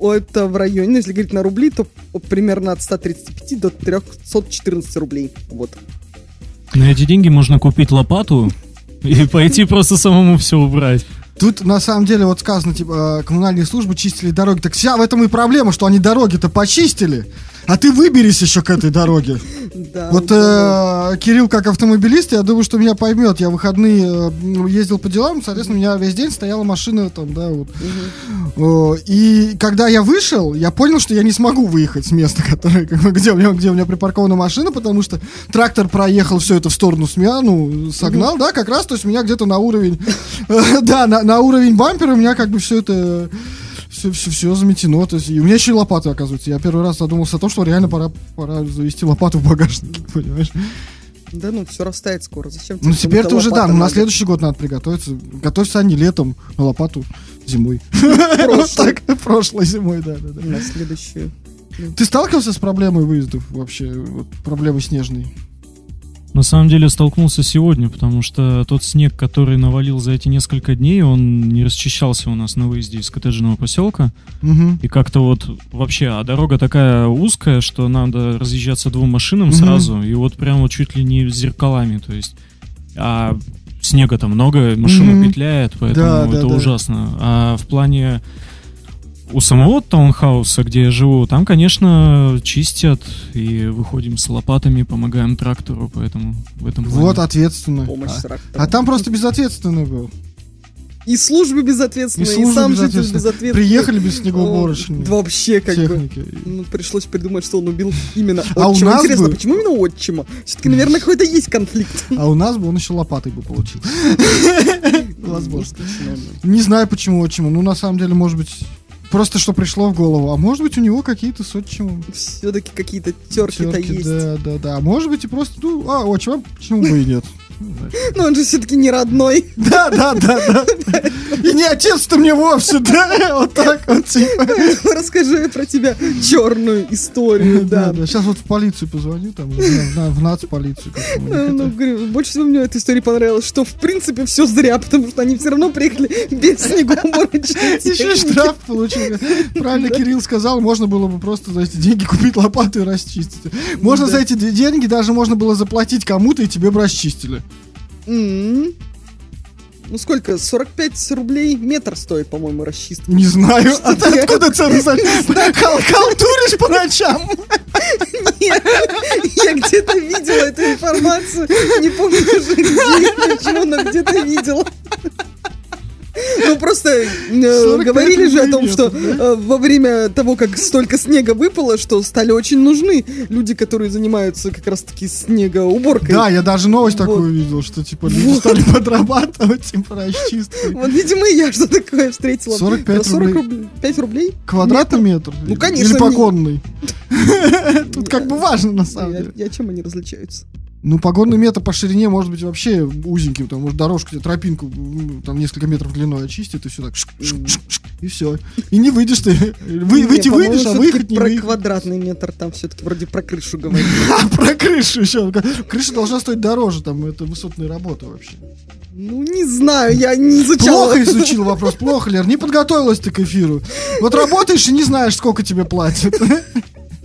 это в районе, ну, если говорить на рубли, то примерно от 135 до 314 рублей. Вот. На эти деньги можно купить лопату и пойти просто самому все убрать. Тут на самом деле вот сказано, типа, э, коммунальные службы чистили дороги. Так вся в этом и проблема, что они дороги-то почистили, а ты выберись еще к этой дороге. Да, Вот э, Кирилл, как автомобилист, я думаю, что меня поймет. Я выходные э, ездил по делам, соответственно, у меня весь день стояла машина там, да, вот. И когда я вышел, я понял, что я не смогу выехать с места, которое, как бы, где, у меня, где у меня припаркована машина, потому что трактор проехал все это в сторону с меня, ну, согнал, да, как раз, то есть у меня где-то на уровень, э, да, на, на уровень бампера у меня как бы все это все, все, все заметено. То есть, и у меня еще и лопата, оказывается. Я первый раз задумался о том, что реально пора, пора завести лопату в багажнике, понимаешь? Да ну, все растает скоро. Зачем Ну, теперь ты уже, да, ну, на следующий год надо приготовиться. Готовься не летом, на лопату зимой. Прошлый. Так, прошлой зимой, да, да, да. На следующую. Ты сталкивался с проблемой выездов вообще? Вот, проблемой снежной? На самом деле столкнулся сегодня, потому что тот снег, который навалил за эти несколько дней, он не расчищался у нас на выезде из коттеджного поселка. Мгм. И как-то вот вообще, а дорога такая узкая, что надо разъезжаться двум машинам Мгм. сразу, и вот прям вот чуть ли не с зеркалами, то есть. А снега-то много, машина Мгм. петляет, поэтому Да, да, это да. ужасно. А в плане у самого таунхауса, где я живу, там, конечно, чистят и выходим с лопатами, помогаем трактору, поэтому в этом плане. Вот ответственно. Помощь А, а там просто безответственный был. И службы безответственные, и, службы сам житель безответственные. безответственный. Приехали без снегоуборочной Да вообще как бы. техники. Ну, пришлось придумать, что он убил именно А у отчима. нас Интересно, бы- почему именно отчима? Все-таки, наверное, какой-то есть конфликт. А у нас бы он еще лопатой бы получил. Возможно. Не знаю почему отчима. Ну, на самом деле, может быть, просто что пришло в голову. А может быть, у него какие-то с отчимом Все-таки какие-то терки-то терки, есть. Да, да, да. А может быть, и просто, ну, а, отчима, почему бы и нет? Но он же все-таки не родной. Да, да, да, да. И не отец-то мне вовсе, да? Вот так вот, типа. Расскажи про тебя черную историю, Да, да. Сейчас вот в полицию позвоню, там, в на- в нацполицию. Э, Ну, говорю, больше всего мне в этой истории понравилось, что в принципе все зря, потому что они все равно приехали без снегоуборочной Еще штраф получил. Правильно Кирилл сказал, можно было бы просто за эти деньги купить лопату и расчистить. Можно Да. за эти де- деньги даже можно было заплатить кому-то, и тебе бы расчистили. М. Ну сколько? 45 рублей метр стоит, по-моему, расчистка. Не знаю. А ты откуда цену знаешь? Хал- Халтуришь по ночам? Нет, я где-то видела эту информацию. Не помню уже где почему, но где-то видела. Ну просто э, 45 говорили же о том, что э, во время того, как столько снега выпало, что стали очень нужны люди, которые занимаются как раз-таки снегоуборкой. Да, я даже новость такую видел, что типа люди стали подрабатывать типа расчисткой. Вот, видимо, я что такое встретила. 45 Про 40 рублей. рублей. 5 рублей? Квадратный метр? Ну, конечно, Или погонный? Тут как бы важно на самом деле. я чем они различаются? Ну, погонный метр по ширине может быть вообще узенький, потому что дорожку, тебе тропинку там несколько метров длиной очистит, и все так, шк, шк, шк, шк, и все. И не выйдешь ты. Вы, выйти выйдешь, а выехать не про выехать. квадратный метр там все-таки вроде про крышу говорили. А, про крышу еще. Крыша должна стоить дороже, там, это высотные работы вообще. Ну, не знаю, я не изучала. Плохо изучил вопрос, плохо, Лер, не подготовилась ты к эфиру. Вот работаешь и не знаешь, сколько тебе платят.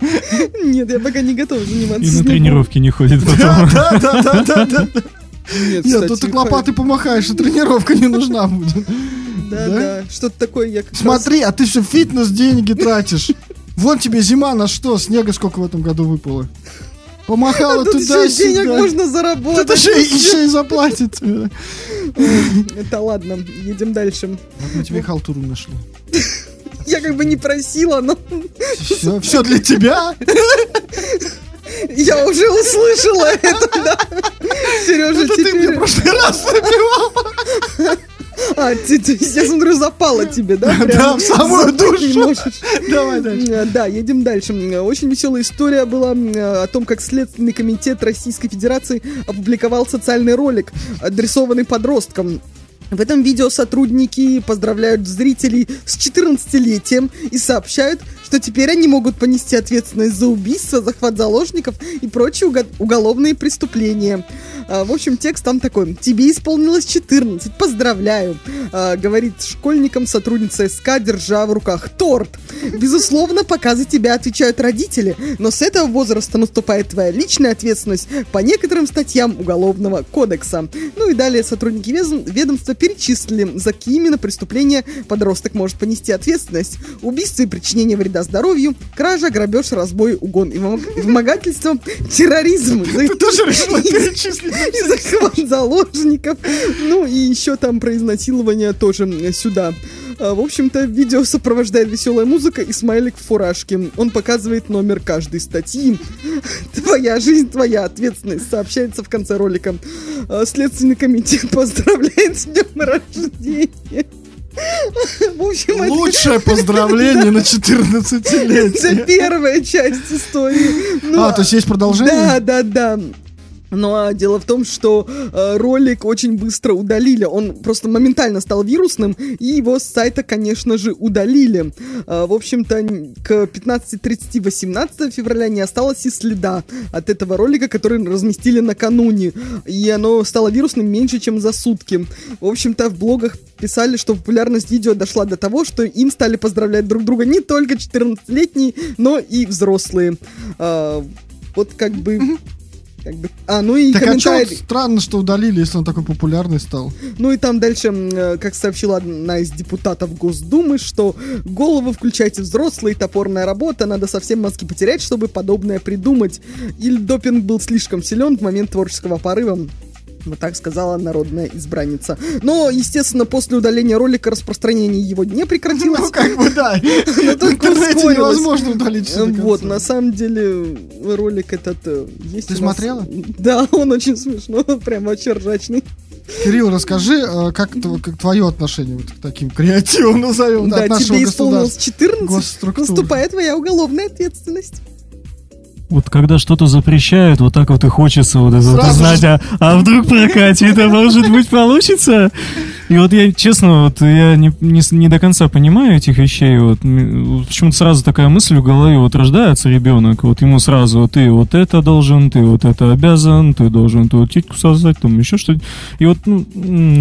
Нет, я пока не готова заниматься. И на тренировки не ходит потом. Да, да, да, да, да. Нет, тут ты лопатой помахаешь, и тренировка не нужна будет. Да, да? что-то такое я Смотри, а ты все фитнес деньги тратишь. Вон тебе зима на что, снега сколько в этом году выпало. Помахала А тут туда еще денег сюда. можно заработать. Это же еще и заплатит. Это ладно, едем дальше. Вот мы тебе халтуру нашли. Я как бы не просила, но Все, все для тебя. я уже услышала это, да. Сережа, Это ты мне в теперь... прошлый раз напевал. А, ты, ты, я смотрю, запала тебе, да? Да, Прям в самую душу. Давай дальше. Да, едем дальше. Очень веселая история была о том, как Следственный комитет Российской Федерации опубликовал социальный ролик, адресованный подросткам. В этом видео сотрудники поздравляют зрителей с 14-летием и сообщают, что теперь они могут понести ответственность за убийство, захват заложников и прочие уго- уголовные преступления. А, В общем, текст там такой. «Тебе исполнилось 14, поздравляю», а, говорит школьникам сотрудница СК, держа в руках торт. Безусловно, пока за тебя отвечают родители, но с этого возраста наступает твоя личная ответственность по некоторым статьям Уголовного кодекса. Ну и далее сотрудники ведомства перечислили, за какие именно преступления подросток может понести ответственность. Убийство и причинение вреда здоровью, кража, грабеж, разбой, угон и вымог- и вымогательство, терроризм. Ты тоже решила перечислить? Захват заложников. Ну и еще там про изнасилование тоже сюда. А, В общем-то, видео сопровождает веселая музыка и смайлик в фуражке. Он показывает номер каждой статьи. Твоя жизнь, твоя ответственность, сообщается в конце ролика. А, Следственный комитет поздравляет с днем рождения. В общем, это- Лучшее поздравление на это 14-летие. первая часть истории. Ну, А, то есть есть продолжение? Да, да, да. Ну а дело в том, что э, ролик очень быстро удалили. Он просто моментально стал вирусным, и его с сайта, конечно же, удалили. Э, в общем-то, к 15.30 18 февраля не осталось и следа от этого ролика, который разместили накануне. И оно стало вирусным меньше, чем за сутки. В общем-то, в блогах писали, что популярность видео дошла до того, что им стали поздравлять друг друга не только 14-летние, но и взрослые. А, вот как бы... Как бы, а, ну и Так а чё комментарий. странно, что удалили, если он такой популярный стал? Ну и там дальше, э, как сообщила одна из депутатов Госдумы, что голову включайте взрослые, топорная работа, надо совсем мозги потерять, чтобы подобное придумать. Или допинг был слишком силен в момент творческого порыва. Вот так сказала народная избранница. Но, естественно, после удаления ролика распространение его не прекратилось. Ну, как бы, да. Оно В только невозможно удалить до Вот, на самом деле, ролик этот э, есть Ты смотрела? Да, он очень смешно, прям вообще ржачный. Кирилл, расскажи, э, как, как твое отношение вот к таким креативам назовем Да, от нашего тебе исполнилось государства? 14, госструктуры. наступает твоя уголовная ответственность. Вот когда что-то запрещают, вот так вот и хочется вот это вот знать, а, а вдруг прокатит, а может быть получится? И вот я, честно, вот я не, не, не до конца понимаю этих вещей, вот, вот почему-то сразу такая мысль в голове, вот рождается ребенок, вот ему сразу, ты вот это должен, ты вот это обязан, ты должен тут титьку создать, там еще что-то. И вот, ну,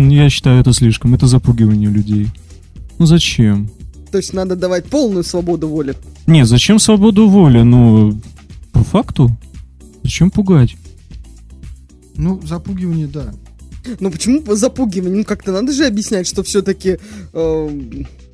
я считаю это слишком, это запугивание людей. Ну зачем? То есть надо давать полную свободу воли. Не, зачем свободу воли? Ну, по факту, зачем пугать? Ну, запугивание, да. Ну почему запугивание? Ну как-то надо же объяснять, что все-таки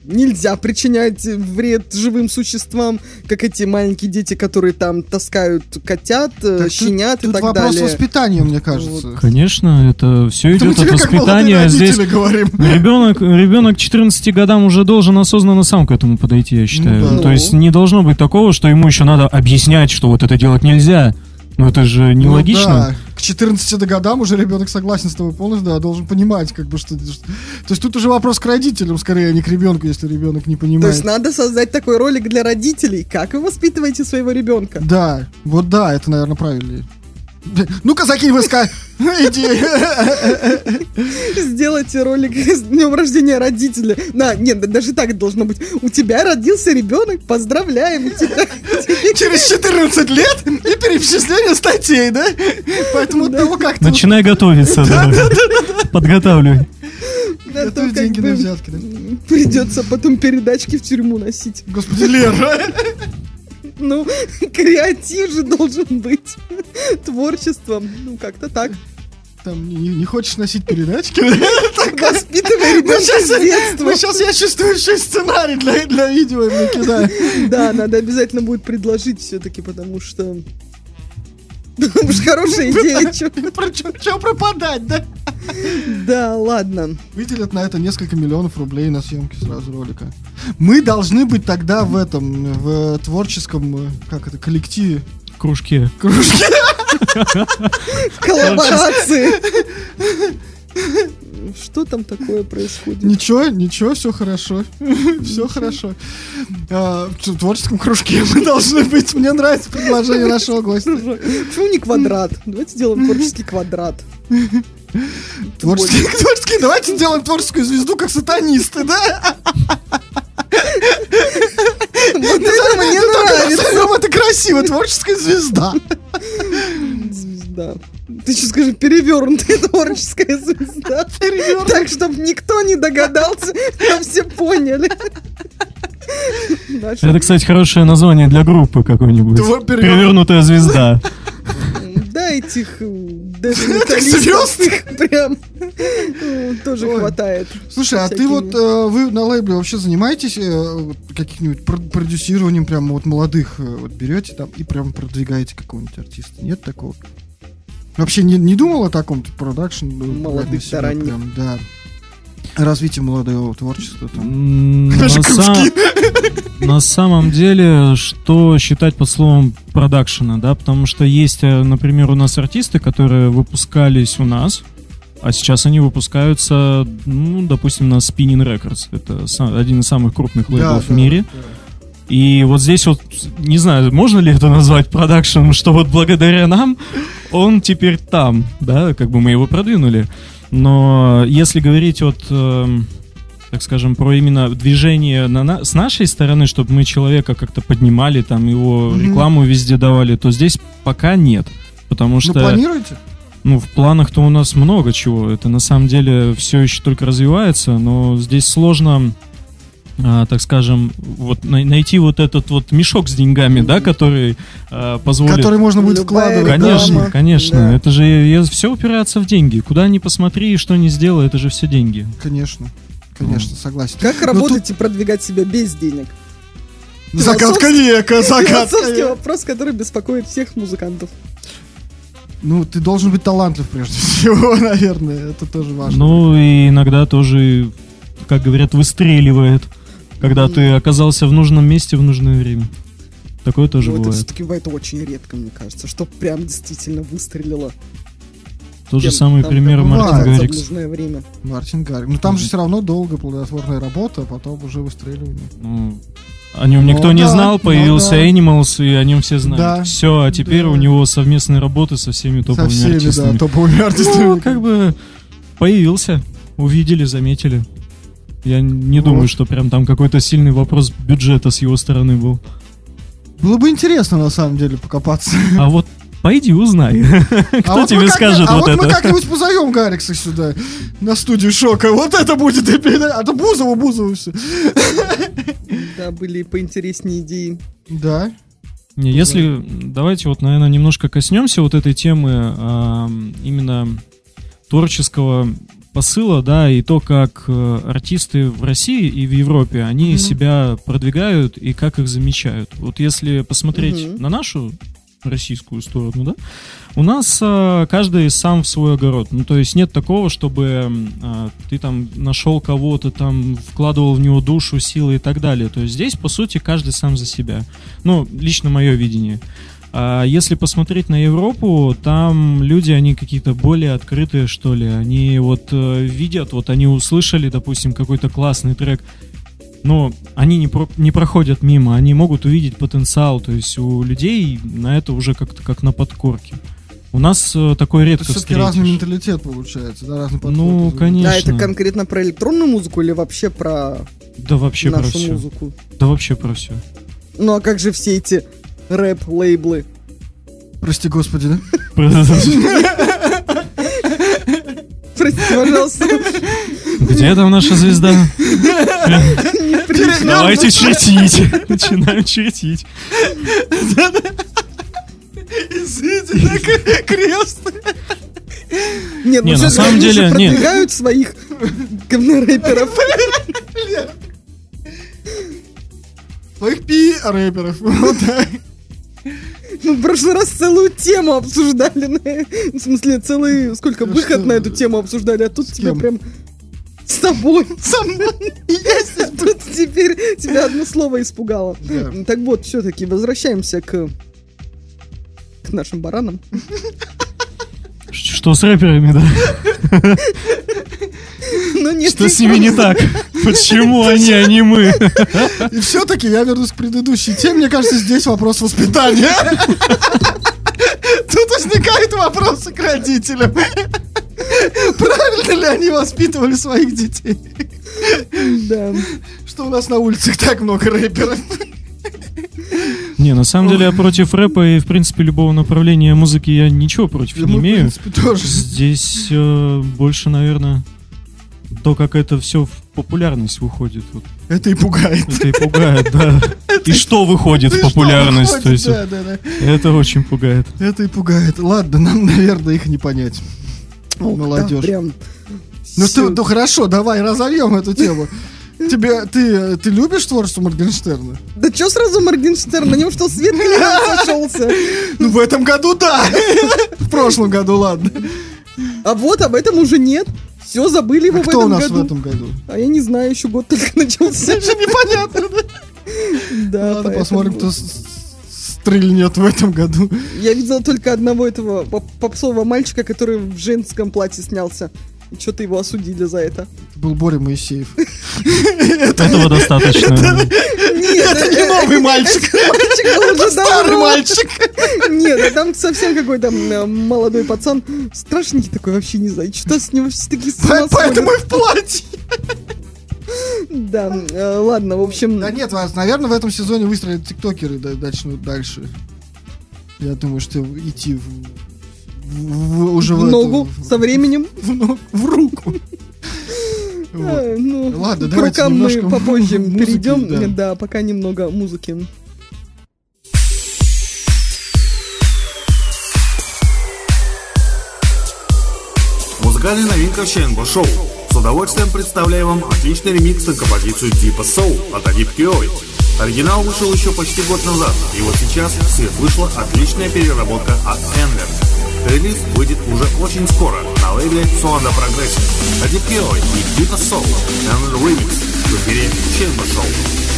нельзя причинять вред живым существам, как эти маленькие дети, которые там таскают котят, э, Так тут- щенят и Тут так вопрос далее. воспитания, мне кажется. Конечно, это все идет от воспитания. а Здесь говорим. ребенок, ребенок к 14 годам уже должен осознанно сам к этому подойти, я считаю. да. То есть не должно быть такого, что ему еще надо объяснять, что вот это делать нельзя. Ну это же Ну нелогично. да, к 14 годам уже ребенок согласен с тобой полностью, да, должен понимать, как бы, что... что- То есть тут уже вопрос к родителям, скорее, а не к ребенку, если ребенок не То понимает. есть надо создать такой ролик для родителей. Как вы воспитываете своего ребенка? Да, вот да, это, наверное, правильнее. Ну-ка, закинь в СК. Иди. Сделайте ролик с днем рождения родителя. На, нет, да даже так должно быть. У тебя родился ребенок, поздравляем тебя. Через 14 лет и перечисление статей, да? Поэтому того как-то... Начинай готовиться, да. Подготавливай. Да, то Готовь как деньги бы на взятки, да? Придется потом передачки в тюрьму носить. Господи, Лера. Ну, креатив же должен быть. Творчество. Ну, как-то так. Там не, не хочешь носить передачки? Воспитывай ребенка сейчас, с детства. сейчас я чувствую еще сценарий для, для видео накидаю. Да, надо обязательно будет предложить все-таки, потому что Потому что хорошая идея. чё. Че пропадать, да? Да, ладно. Выделят на это несколько миллионов рублей на съемки сразу ролика. Мы должны быть тогда в этом, в творческом, э, как это, коллективе. Кружки. Кружке. Коллаборации. Что там такое происходит? Ничего, ничего, все хорошо. Все хорошо. А, В творческом кружке мы должны быть. Мне нравится предложение нашего гостя. Почему не квадрат? Давайте сделаем творческий квадрат. Творческий, творческий, давайте сделаем творческую звезду, как сатанисты, да? Мне нравится. Назовем это красиво, творческая звезда. Звезда. Ты что скажи, перевернутая творческая звезда. Так, чтобы никто не догадался, а все поняли. Дальше. Это, кстати, хорошее название для группы какой-нибудь. Перевер- Перевернутая звезда. Да, этих э, металлистов прям э, тоже хватает. Слушай, а ты вот, э, вы на лейбле вообще занимаетесь каким-нибудь про- продюсированием прям вот молодых, вот берете там и прям продвигаете какого-нибудь артиста? Нет такого? Вообще не, не думал о таком продакшн? Молодых себя таранник. прям, Да. Развитие молодого творчества там. На, Наши са- кружки. на самом деле, что считать под словом продакшена, да, потому что есть, э, например, у нас артисты, которые выпускались у нас, а сейчас они выпускаются, ну, допустим, на Spinning Records. Это один из самых крупных лейблов в мире. И вот здесь вот, не знаю, можно ли это назвать продакшеном, что вот благодаря нам он теперь там, да, как бы мы его продвинули. Но если говорить вот, эм, так скажем, про именно движение на на- с нашей стороны, чтобы мы человека как-то поднимали, там его рекламу везде давали, то здесь пока нет. Потому Ну, что, планируете? ну, в планах-то у нас много чего. Это на самом деле все еще только развивается, но здесь сложно а, так скажем, вот най- найти вот этот вот мешок с деньгами, да, который а, позволит... Который можно будет Любая вкладывать. Конечно, реклама. конечно. Да. Это же все упирается в деньги. Куда ни посмотри и что ни сделай, это же все деньги. Конечно. Конечно, согласен. Как Ну, работать и продвигать себя без денег? Загадка века, загадка века. вопрос, который беспокоит всех музыкантов. Ну, ты должен быть талантлив прежде всего, наверное. Это тоже важно. Ну и иногда тоже, как говорят, выстреливает, когда ты оказался в нужном месте в нужное время. Такое тоже Но Ну, это бывает. все-таки бывает очень редко, мне кажется, что прям действительно выстрелило. Тот же самый там пример такое Мартин Гаррикс. нужное время. Мартин Гаррик. Ну, там же все равно долго плодотворная работа, а потом уже выстреливание. Ну, о нем Ну никто не да, знал, ну появился да. Animals, и о нем все знают. Да, Все, а теперь да. у него совместные работы со всеми Со топовыми всеми, артистами. да, топовыми артистами. Ну, как бы появился, увидели, заметили. Я не Вот. думаю, что прям там какой-то сильный вопрос бюджета с его стороны был. Было бы интересно, на самом деле, покопаться. А вот пойди узнай. Кто А вот тебе мы как- скажет а вот вот мы это? как-нибудь позовем Гаррикса сюда, на студию Шока. Вот это будет. А то Бузову, Бузову все. Да, были поинтереснее идеи. Да. Не, если давайте вот, наверное, немножко коснемся вот этой темы а, именно творческого посыла, да, и то, как э, артисты в России и в Европе, они Мгм. себя продвигают и как их замечают. Вот если посмотреть Мгм. на нашу российскую сторону, да, у нас а, каждый сам в свой огород. Ну, то есть нет такого, чтобы а, ты там нашел кого-то, там вкладывал в него душу, силы и так далее. То есть здесь, по сути, каждый сам за себя. Ну, лично мое видение. А если посмотреть на Европу, там люди, они какие-то более открытые, что ли. Они вот э, видят, вот они услышали, допустим, какой-то классный трек, но они не, про- не проходят мимо, они могут увидеть потенциал, то есть у людей на это уже как-то как на подкорке. У нас э, такое Это редко все-таки разный менталитет получается, да, разный подход. Ну, конечно. Да, это конкретно про электронную музыку или вообще про Да вообще про нашу все. музыку? Да вообще про все. Ну а как же все эти рэп-лейблы? Прости господи, да? Простите, пожалуйста. Где там наша звезда? Давайте чертить. Начинаем чертить. Извините, да, к- крест. Нет, Не, ну на самом деле, нет. продвигают своих говнорэперов. Своих пи рэперов. Вот так. Мы в прошлый раз целую тему обсуждали. на- В смысле, целый, сколько, Ну выход что? на эту тему обсуждали, а тут тебя прям с тобой. Со мной. А Тут теперь тебя одно слово испугало. Да. Так вот, все-таки возвращаемся к к нашим баранам. Что с рэперами, да? Но нет, Что с ними не так? Почему они, а не мы? И все-таки я вернусь к предыдущей теме. Мне кажется, здесь вопрос воспитания. Тут возникают вопросы к родителям. Правильно ли они воспитывали своих детей? Да. Что у нас на улицах так много рэперов. Не, на самом деле я против рэпа и, в принципе, любого направления музыки я ничего против не Мы, в имею. принципе, тоже. Здесь э, больше, наверное, то, как это все в популярность выходит. Вот Это и пугает. это и пугает, да. И что выходит в что популярность. То есть это очень пугает. Это и пугает. Ладно, нам, наверное, их не понять. Молодежь. Ну, ты, ну хорошо, давай разовьем эту тему. Тебе, ты, ты любишь творчество Моргенштерна? Да чё сразу Моргенштерн? На нем что, свет сошелся? Ну, в этом году да. В прошлом году, ладно. А вот об этом уже нет. Все, забыли его А в кто у этом нас году. в этом году? А я не знаю, еще год только начался. Это же непонятно. да? Ладно, посмотрим, кто стрельнет в этом году. Я видела только одного этого поп- попсового мальчика, который в женском платье снялся. И что-то его осудили за это. Это был Боря Моисеев. Этого достаточно. Нет, Это не новый мальчик. уже Старый мальчик. Нет, а там совсем какой-то м, молодой пацан. Страшненький такой, вообще не знаю. Что с него все такие Поэтому и в платье. Да, э, ладно, в общем... Да нет, вас, наверное, в этом сезоне выстрелят тиктокеры да, начнут дальше. Я думаю, что идти в, в- в- уже в в ногу эту- со временем. в, ног- в руку. Вот. А, ну, Ладно, к давайте рукам мы немножко попозже музыки, перейдем. да. Да, пока немного музыки. Музыкальная новинка ЧНБ Шоу. С удовольствием представляю вам отличный ремикс на композицию Deep Soul от Adip Kioid. Оригинал вышел еще почти год назад, и вот сейчас в свет вышла отличная переработка от Enver. Релиз выйдет уже очень скоро на лейбле Sonda Progressive. Adip Kioid и Deep Soul Enver Remix в эфире ЧНБ Шоу.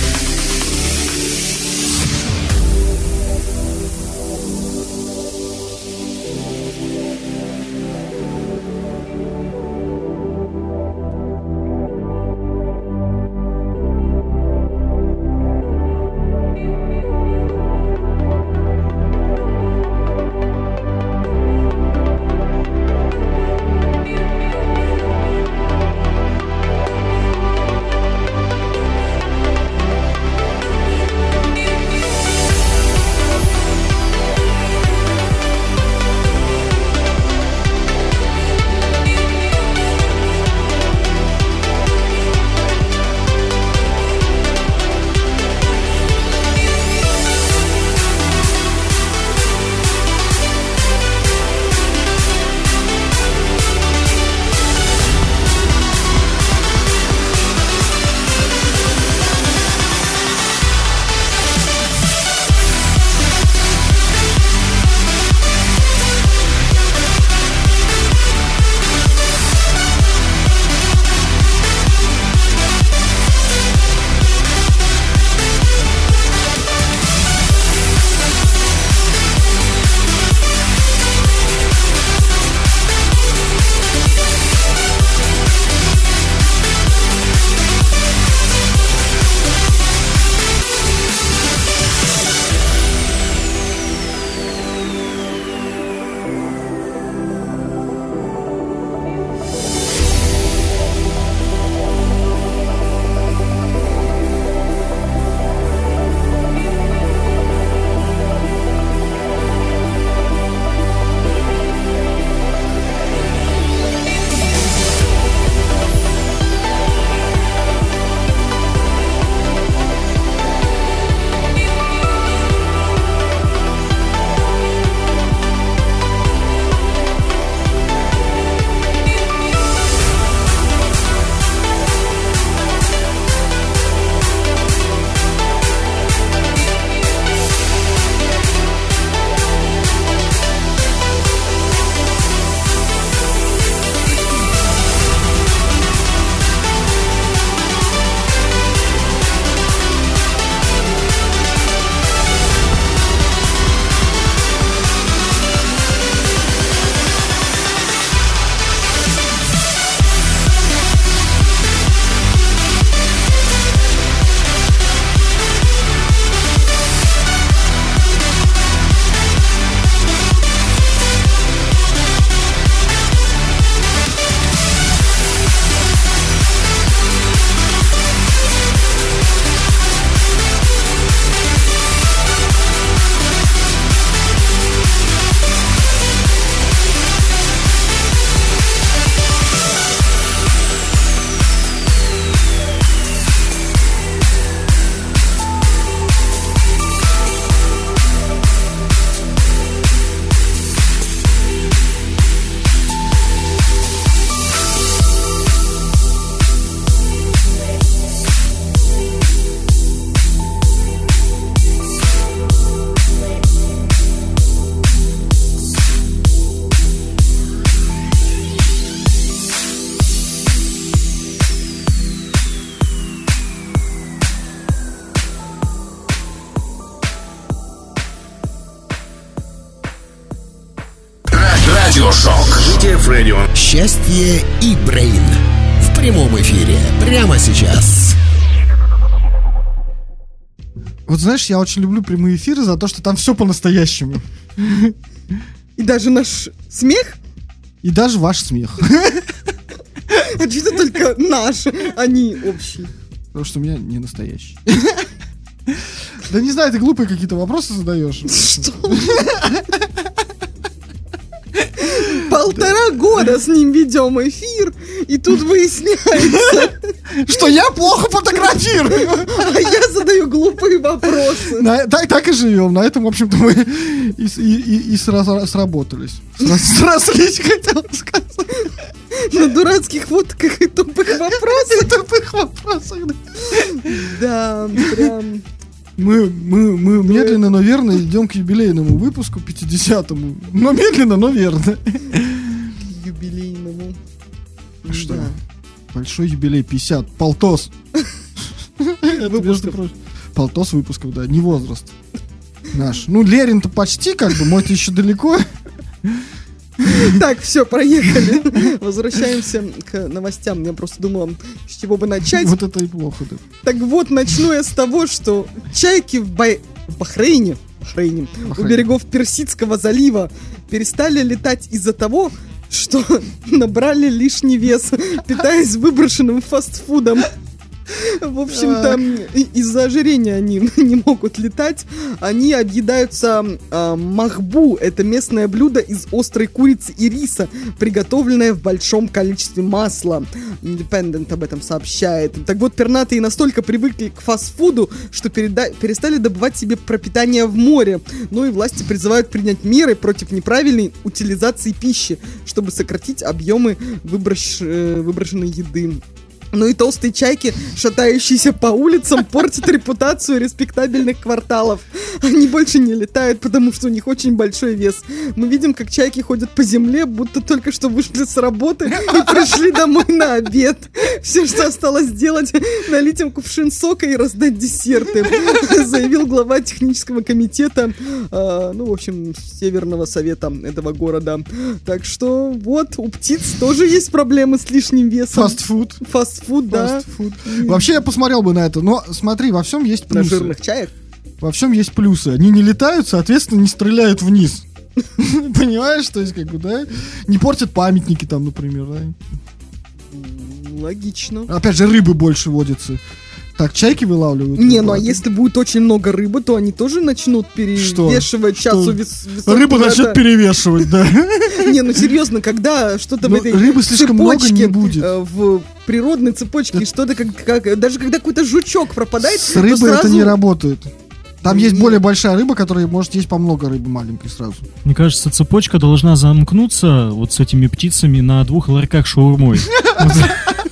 Эфире. Прямо сейчас. Вот знаешь, я очень люблю прямые эфиры за то, что там все по-настоящему. И даже наш смех, И даже ваш смех. что только наш, а не общий. Потому что у меня не настоящий. Да не знаю, ты глупые какие-то вопросы задаешь. Что? Полтора года с ним ведем эфир, и тут выясняется, Что я плохо фотографирую. а я задаю глупые вопросы. На- так, так и живем. На этом, в общем-то, мы и, и- и- и сра- сработались. Сра- Срослись, хотел сказать. На дурацких фотках и тупых вопросах. Тупых вопросах. Да, прям. Мы, мы, мы медленно, но верно идем к юбилейному выпуску, 50-му. Но медленно, но верно. юбилейному. Что? Да. Большой юбилей 50. Полтос. Выпусков. Полтос выпусков, да, не возраст. Наш. Ну, Лерин-то почти, как бы, мой-то еще далеко. Так, все, проехали. Возвращаемся к новостям. Я просто думала, с чего бы начать. Вот это и плохо, да. Так вот, начну я с того, что чайки в, Бай- в Бахрейне, Бахрейне, у берегов Персидского залива перестали летать из-за того, что набрали лишний вес, питаясь выброшенным фастфудом. В общем-то, и- из-за ожирения они не могут летать. Они объедаются а, махбу. Это местное блюдо из острой курицы и риса, приготовленное в большом количестве масла. Independent об этом сообщает. Так вот, пернатые настолько привыкли к фастфуду, что переда- перестали добывать себе пропитание в море. Ну и власти призывают принять меры против неправильной утилизации пищи, чтобы сократить объемы выброш- э, выброшенной еды. Ну и толстые чайки, шатающиеся по улицам, портят репутацию респектабельных кварталов. Они больше не летают, потому что у них очень большой вес. Мы видим, как чайки ходят по земле, будто только что вышли с работы и пришли домой на обед. Все, что осталось сделать, налить им кувшин сока и раздать десерты, заявил глава технического комитета, а, ну, в общем, Северного совета этого города. Так что вот, у птиц тоже есть проблемы с лишним весом. Фастфуд. Фастфуд, да. Фастфуд. Вообще я посмотрел бы на это, но смотри, во всем есть На плюсы. жирных чаях. Во всем есть плюсы. Они не летают, соответственно, не стреляют вниз. Понимаешь, то есть, как бы, да? Не портят памятники там, например, да? Логично. Опять же, рыбы больше водятся. Так, чайки вылавливают? Не, рыбу, ну а если будет очень много рыбы, то они тоже начнут перевешивать Что? часу вес, весов Рыба куда-то. начнет перевешивать, да. Не, ну серьезно, когда что-то в Ну, этой рыбы слишком много цепочке, не будет. э, в природной цепочке, что-то как, даже когда какой-то жучок пропадает, С то рыбой это не работает. Там есть более большая рыба, которая может есть по много рыбы маленькой сразу. Мне кажется, цепочка должна замкнуться вот с этими птицами на двух ларьках шаурмой.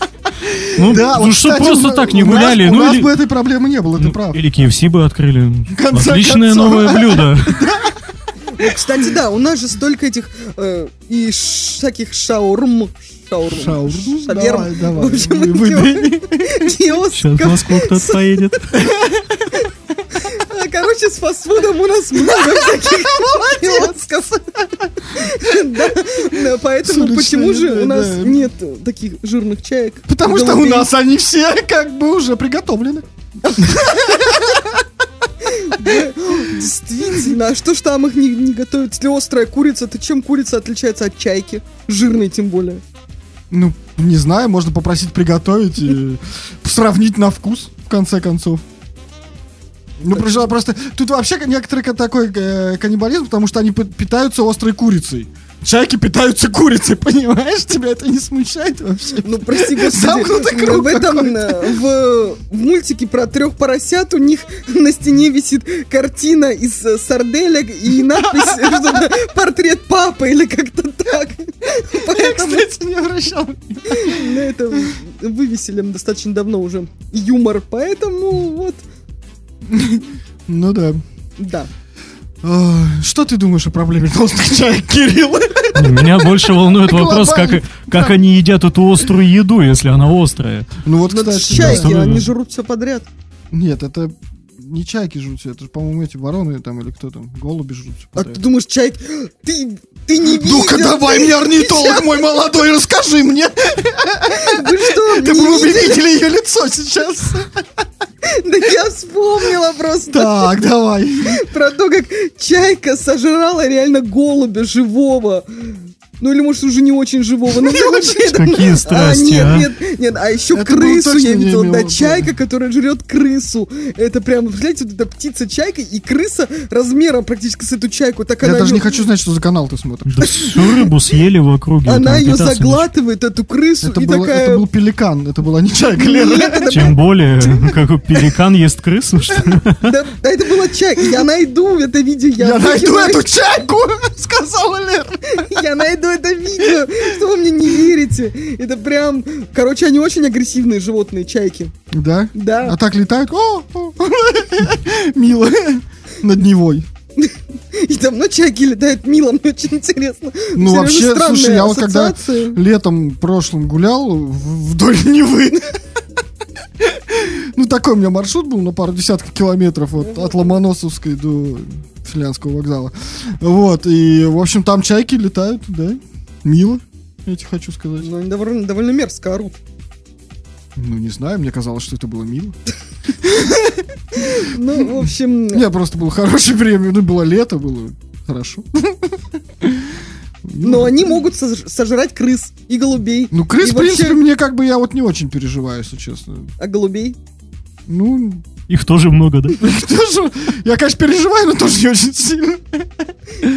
Ну, Да, ну вот, что кстати, просто так не у нас- гуляли. У ну нас или- бы этой проблемы не было, ты ну, прав. Или KFC бы открыли. Отличное концов. новое блюдо. Ну, кстати, да, у нас же столько этих э, и всяких шаурм, шаурм, шаверм. Давай, давай, В общем. Сейчас в Москву кто-то поедет. Короче, с фастфудом у нас много всяких киосков. Поэтому почему же у нас нет таких жирных чаек? Потому что у нас они все как бы уже приготовлены. Действительно, а что ж там их не, не готовят? Если острая курица, то чем курица отличается от чайки? Жирной тем более. Ну, не знаю, можно попросить приготовить и сравнить на вкус, в конце концов. Ну, просто, просто тут вообще некоторый такой э, каннибализм, потому что они питаются острой курицей. Чайки питаются курицей, понимаешь? Тебя это не смущает вообще? Ну, прости, Замкнутый господи, круг в этом, э, в, в мультике про трех поросят у них на стене висит картина из э, сарделек и надпись «Портрет папы» или как-то так. Поэтому Кстати, не обращал. на это вывесили достаточно давно уже юмор, поэтому вот, Ну да. да. А, Что ты думаешь о проблеме толстых чаек, Кирилл? Меня больше волнует вопрос, как, как они едят эту острую еду, если она острая. Ну вот, кстати, чайки, да. они жрут все подряд. Нет, это не чайки жрут все, это же, по-моему, эти вороны там или кто там, голуби жрут. всё А ты думаешь, чайк... Ты, ты не видел? Ну-ка давай мне орнитолог мой молодой, расскажи мне. Вы что, Ты бы вы видели ее лицо сейчас. Да я вспомнила просто Так, давай. про то, как чайка сожрала реально голубя живого. Ну или может уже не очень живого, но короче, это- Какие А, страсти, нет, а? нет, нет, а еще крысу я не видела, да, чайка, которая жрет крысу. Это прям, представляете, вот эта птица-чайка и крыса размером практически с эту чайку, так Я она даже не хочу знать, что за канал ты смотришь. Да всю рыбу съели в округе. Она ее заглатывает, эту крысу, Это, и было, такая... это был пеликан, это была не чайка, Лера. Нет, это Тем более, как у пеликан ест крысу, что ли? Да, это была чайка. Я найду это видео. Я, Я найду эту чайку, сказала Лера. Я найду это видео, что вы мне не верите. Это прям... Короче, они очень агрессивные животные, чайки. Да? Да. А так летают. О, Мило. Над Невой. И там, ну, чайки летают мило, мне очень интересно. Ну, Серьезно, вообще, слушай, я вот когда летом прошлым гулял вдоль Невы. Ну, такой у меня маршрут был на пару десятков километров вот, от Ломоносовской до Финляндского вокзала. Вот, и, в общем, там чайки летают, да, мило, я тебе хочу сказать. Ну, они довольно, довольно мерзко орут. Ну, не знаю, мне казалось, что это было мило. Ну, в общем... Не, просто было хорошее время, ну, было лето, было хорошо. Но они могут сож- сожрать крыс и голубей. Ну, крыс, в принципе, мне как бы я вот не очень переживаю, если честно. А голубей? Ну, Их тоже много, да? тоже, я, конечно, переживаю, но тоже не очень сильно.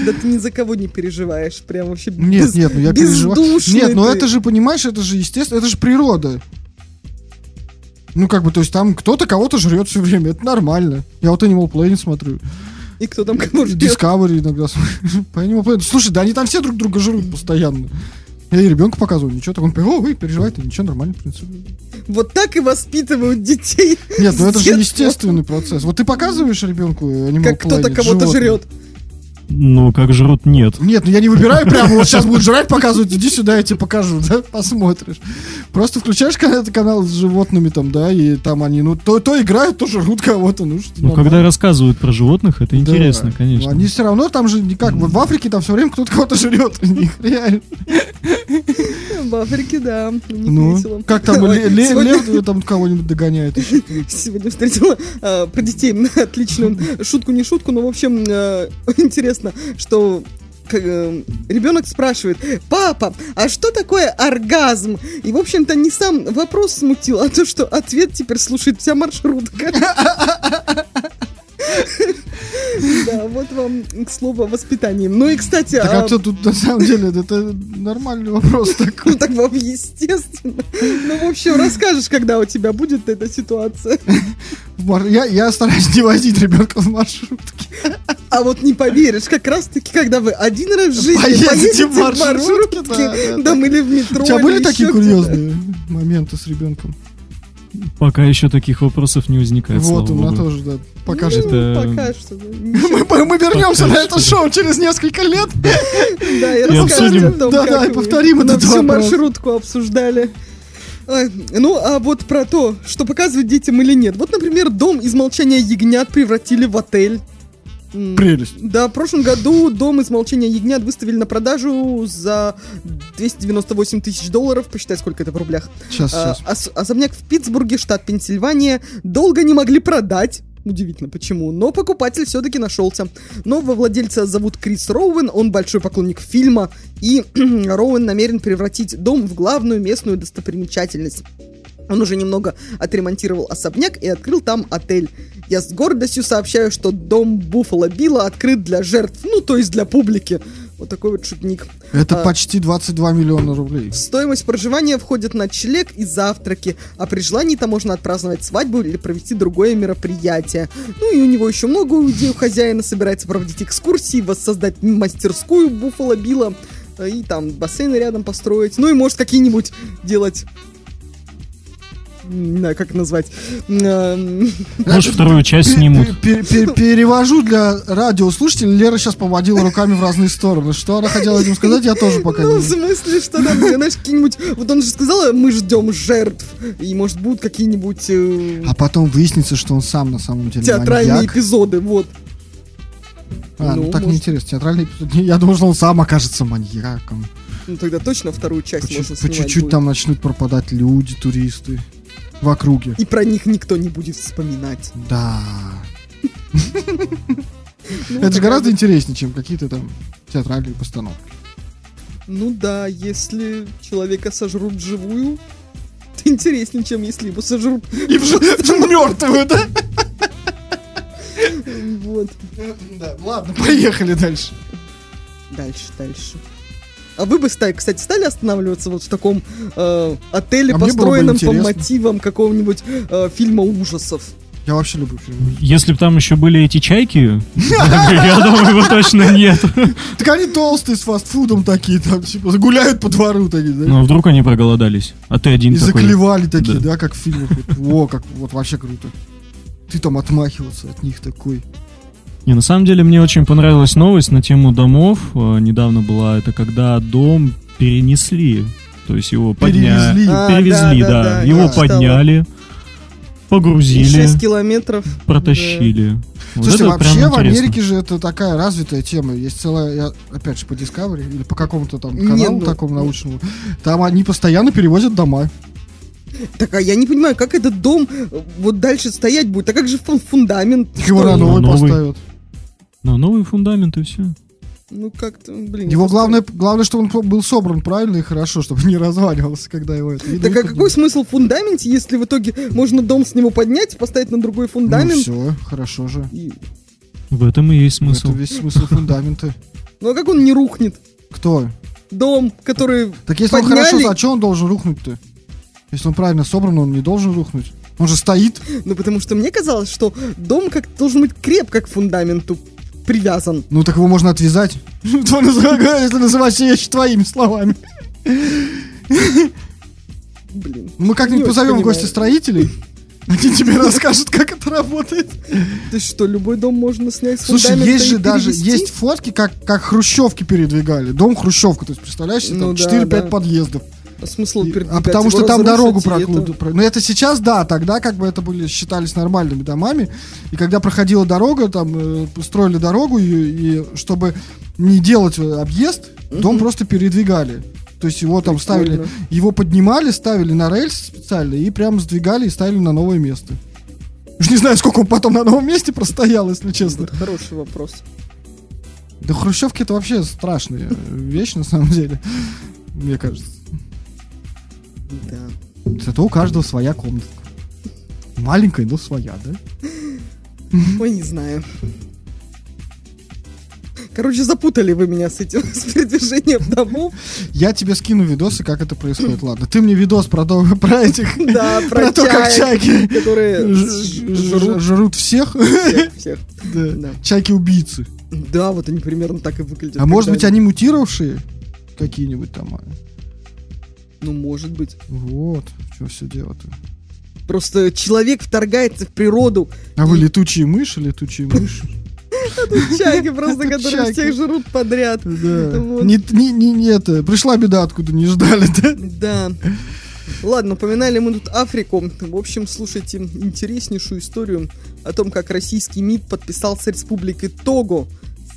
Да ты ни за кого не переживаешь. Прям вообще Нет, нет, ну я переживаю. Нет, ну это же, понимаешь, это же естественно, это же природа. Ну, как бы, то есть там кто-то кого-то жрет все время, это нормально. Я вот Animal Planet смотрю, И кто там кого жрет? Discovery иногда смотрю. По Animal Planet. Слушай, да они там все друг друга жрут постоянно. Я и ребенку показываю, ничего, так он, о, вы переживаете, ничего, нормально, в принципе. Вот так и воспитывают детей. Нет, ну это же естественный процесс. Вот ты показываешь ребенку Animal Как кто-то кого-то жрет. Ну, как жрут, нет. Нет, ну я не выбираю прямо, вот сейчас будет жрать показывать, иди сюда, я тебе покажу, да, посмотришь. Просто включаешь канал, канал с животными там, да, и там они, ну, то, то играют, то жрут кого-то, ну что Ну, когда рассказывают про животных, это Да. интересно, конечно. Они все равно там же никак, вот в Африке там все время кто-то кого-то жрет, у них реально. В Африке, да. Ну, как там, лев там кого-нибудь догоняет. Сегодня встретила а, про детей отличную шутку, не шутку, но в общем а, интересно, что э, ребенок спрашивает, папа, а что такое оргазм? И, в общем-то, не сам вопрос смутил, а то, что ответ теперь слушает вся маршрутка. Да, вот вам, к слову, о воспитании. Ну и, кстати, Так а, а что тут на самом деле, это нормальный вопрос такой. ну так вам естественно. Ну, в общем, расскажешь, когда у тебя будет эта ситуация. Я, я стараюсь не возить ребенка в маршрутке. А вот не поверишь, как раз-таки, когда вы один раз в жизни Поедете поедете в в маршрутке, маршрутке, да, да, там так. или в метро, У тебя были такие курьезные моменты с ребенком? Пока еще таких вопросов не возникает, Вот, слава у меня богу. тоже, да, покажет. Ну, Это- пока что. Мы, мы вернемся Пока на это что. шоу через несколько лет. Да, и о том, Да, да, и повторим на этот всю маршрутку обсуждали. Ну, а вот про то, что показывать детям или нет. Вот, например, дом из молчания ягнят превратили в отель. Прелесть. Да, в прошлом году дом из молчания ягнят выставили на продажу за 298 тысяч долларов. Посчитай, сколько это в рублях. Сейчас, А, сейчас. ос- Особняк в Питтсбурге, штат Пенсильвания, долго не могли продать. Удивительно почему, но покупатель все-таки нашелся. Нового владельца зовут Крис Роуэн, он большой поклонник фильма, и Роуэн намерен превратить дом в главную местную достопримечательность. Он уже немного отремонтировал особняк и открыл там отель. Я с гордостью сообщаю, что дом Буффало Билла открыт для жертв, ну то есть для публики. Вот такой вот шутник. Это а- почти 22 миллиона рублей. В стоимость проживания входят ночлег и завтраки, а при желании-то можно отпраздновать свадьбу или провести другое мероприятие. Ну и у него еще много идей у хозяина, собирается проводить экскурсии, воссоздать мастерскую Буффало Билла, э, и там бассейны рядом построить, ну и может какие-нибудь делать не знаю, как назвать, эм, Может, вторую часть снимут. Пер- пер- Перевожу для радиослушателей. Лера сейчас поводила руками в разные стороны. Что она хотела этим сказать, я тоже пока Ну, не в смысле, что там, знаешь, какие-нибудь... Вот он же сказал, мы ждем жертв. И, может, будут какие-нибудь э, А потом выяснится, что он сам на самом деле театральные эпизоды, вот. А, ну, Ну, так может. неинтересно. Театральный эпизод. Я думал, что он сам окажется маньяком. Ну, тогда точно вторую По, часть чуть- можно по чуть-чуть будет. там начнут пропадать люди, туристы в округе. И про них никто не будет вспоминать. Да. Ну, Это же гораздо интереснее, чем какие-то там театральные постановки. Ну да, если человека сожрут вживую, то интереснее, чем если его сожрут. И мертвую, да? Вот. Да, ладно, поехали дальше. Дальше, дальше. А вы бы, ста- кстати, стали останавливаться вот в таком э, отеле, А было бы построенном по мотивам какого-нибудь э, фильма ужасов? Я вообще люблю фильмы. Если бы там еще были эти чайки, я думаю, его точно нет. Так они толстые с фастфудом такие, там, типа, гуляют по двору такие, да? Ну, а вдруг они проголодались, а ты один И заклевали такие, Да. как в фильмах. О, как, вот вообще круто. Ты там отмахиваться от них такой. Не, на самом деле мне очень понравилась новость на тему домов. Э, Недавно была это, когда дом перенесли. То есть его подняли. Перевезли. А, Перевезли, да, да, да. да, Его подняли, погрузили, 6 километров. протащили. Вот Слушайте, вообще в. Америке же это такая развитая тема. Есть целая, я, опять же, по Discovery или по какому-то там каналу ну- такому научному. Там они постоянно перевозят дома. Так, а я не понимаю, как этот дом э, вот дальше стоять будет? А как же фун- фундамент? Его на новый новый. поставят. Ну, новый фундамент и все. Ну как-то, блин. Его главное, главное, чтобы он был собран правильно и хорошо, чтобы не разваливался, когда его это... Так а какой смысл в фундаменте, если в итоге можно дом с него поднять, поставить на другой фундамент? Ну все, хорошо же. и- В этом и есть смысл. Это весь смысл фундамента. Ну а как он не рухнет? Кто? Дом, который Так если он Подняли. хорошо, а что он должен рухнуть-то? Если он правильно собран, он не должен рухнуть. Он же стоит. Ну, потому что мне казалось, что дом как должен быть крепко к фундаменту привязан. Ну так его можно отвязать. Если называть вещи твоими словами. Блин. Мы как-нибудь позовем гости строителей. Они тебе расскажут, как это работает. Ты что, любой дом можно снять с Слушай, есть же даже, есть фотки, как, как хрущевки передвигали. Дом хрущевка, то есть, представляешь, Ну там да, 4-5 да. подъездов. А смысл И- передвигать а потому что там дорогу и это- прокладывают. Но это сейчас, да, тогда как бы это были, считались нормальными домами. И когда проходила дорога, там э, строили дорогу, и, и чтобы не делать э, объезд, дом просто передвигали. То есть его там ставили, Прикольно. его поднимали, ставили на рельс специально и прям сдвигали и ставили на новое место. Уж не знаю, сколько он потом на новом месте простоял, если честно. Вот хороший вопрос. Да хрущевки это вообще страшная вещь на самом деле, мне кажется. Да. Зато у каждого своя комната. Маленькая, но своя, да? Ой, не знаю. Короче, запутали вы меня с этим, с передвижением домов. Я тебе скину видосы, как это происходит. Ладно, ты мне видос про, про этих... Да, про, Про то, как чайки которые жрут жрут всех. всех, всех. Да. Да. Чайки-убийцы. Да, вот они примерно так и выглядят. А может быть, они мутировавшие? Какие-нибудь там. Ну, может быть. Вот, что все дело-то. Просто человек вторгается в природу. А вы летучие мыши, летучие мыши? Чайки просто, Это которые всех жрут подряд. Не, это. Пришла беда, откуда не ждали, да? Да. Ладно, упоминали мы тут Африку. В общем, слушайте интереснейшую историю о том, как российский МИД подписал с республикой Того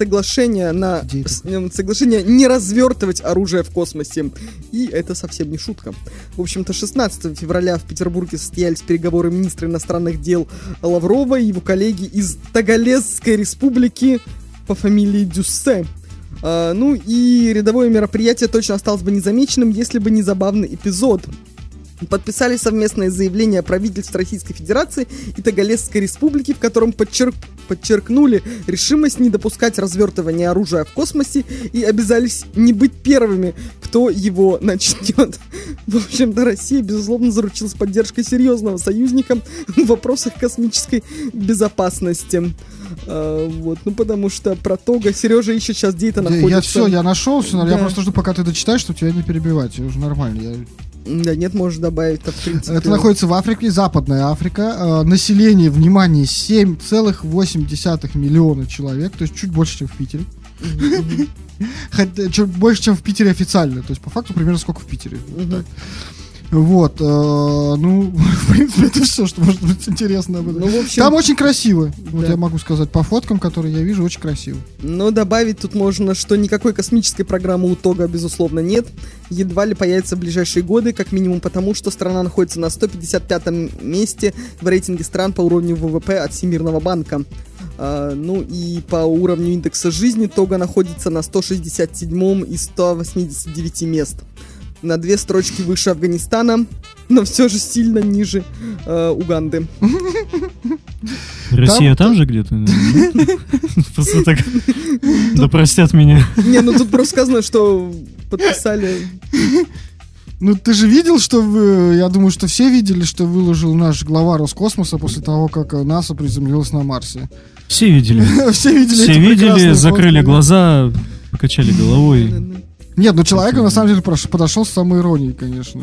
соглашение на эм, соглашение не развертывать оружие в космосе. И это совсем не шутка. В общем-то, 16 февраля в Петербурге состоялись переговоры министра иностранных дел Лаврова и его коллеги из Тагалесской республики по фамилии Дюссе. А, ну и рядовое мероприятие точно осталось бы незамеченным, если бы не забавный эпизод. Подписали совместное заявление правительств Российской Федерации и Тагалесской Республики, в котором подчерк- подчеркнули решимость не допускать развертывания оружия в космосе и обязались не быть первыми, кто его начнет. В общем-то, Россия, безусловно, заручилась поддержкой серьезного союзника в вопросах космической безопасности. А, вот, ну потому что про Тога Сережа ищет сейчас, где это Я, находится. все, я нашел все, я Да. просто жду, пока ты дочитаешь, чтобы тебя не перебивать. Я уже нормально. Я Да, нет, можешь добавить, в принципе. Это находится в Африке, Западная Африка. Э, Население, внимание, 7,8 миллиона человек, то есть чуть больше, чем в Питере. Хотя, чуть больше, чем в Питере официально. То есть, по факту, примерно сколько в Питере. Вот, э, ну, в принципе, это все, что может быть интересно об этом. Ну, в общем, Там очень красиво. Вот Да. я могу сказать, по фоткам, которые я вижу, очень красиво. Но добавить тут можно, что никакой космической программы у Тога, безусловно, нет. Едва ли появится в ближайшие годы, как минимум потому, что страна находится на 155-м месте в рейтинге стран по уровню ВВП от Всемирного банка. А, ну и по уровню индекса жизни Тога находится на 167 из 189 мест. На две строчки выше Афганистана, но все же сильно ниже э, Уганды. Россия там же где-то? Просто так... Да простят меня. Не, ну тут просто сказано, что подписали Ну, ты же видел, что вы, я думаю, что все видели, что выложил наш глава Роскосмоса после того, как э, НАСА приземлилась на Марсе. Все видели. Все видели Все видели, закрыли глаза, покачали головой. Нет, ну человек на самом деле подошел с самой иронией, конечно.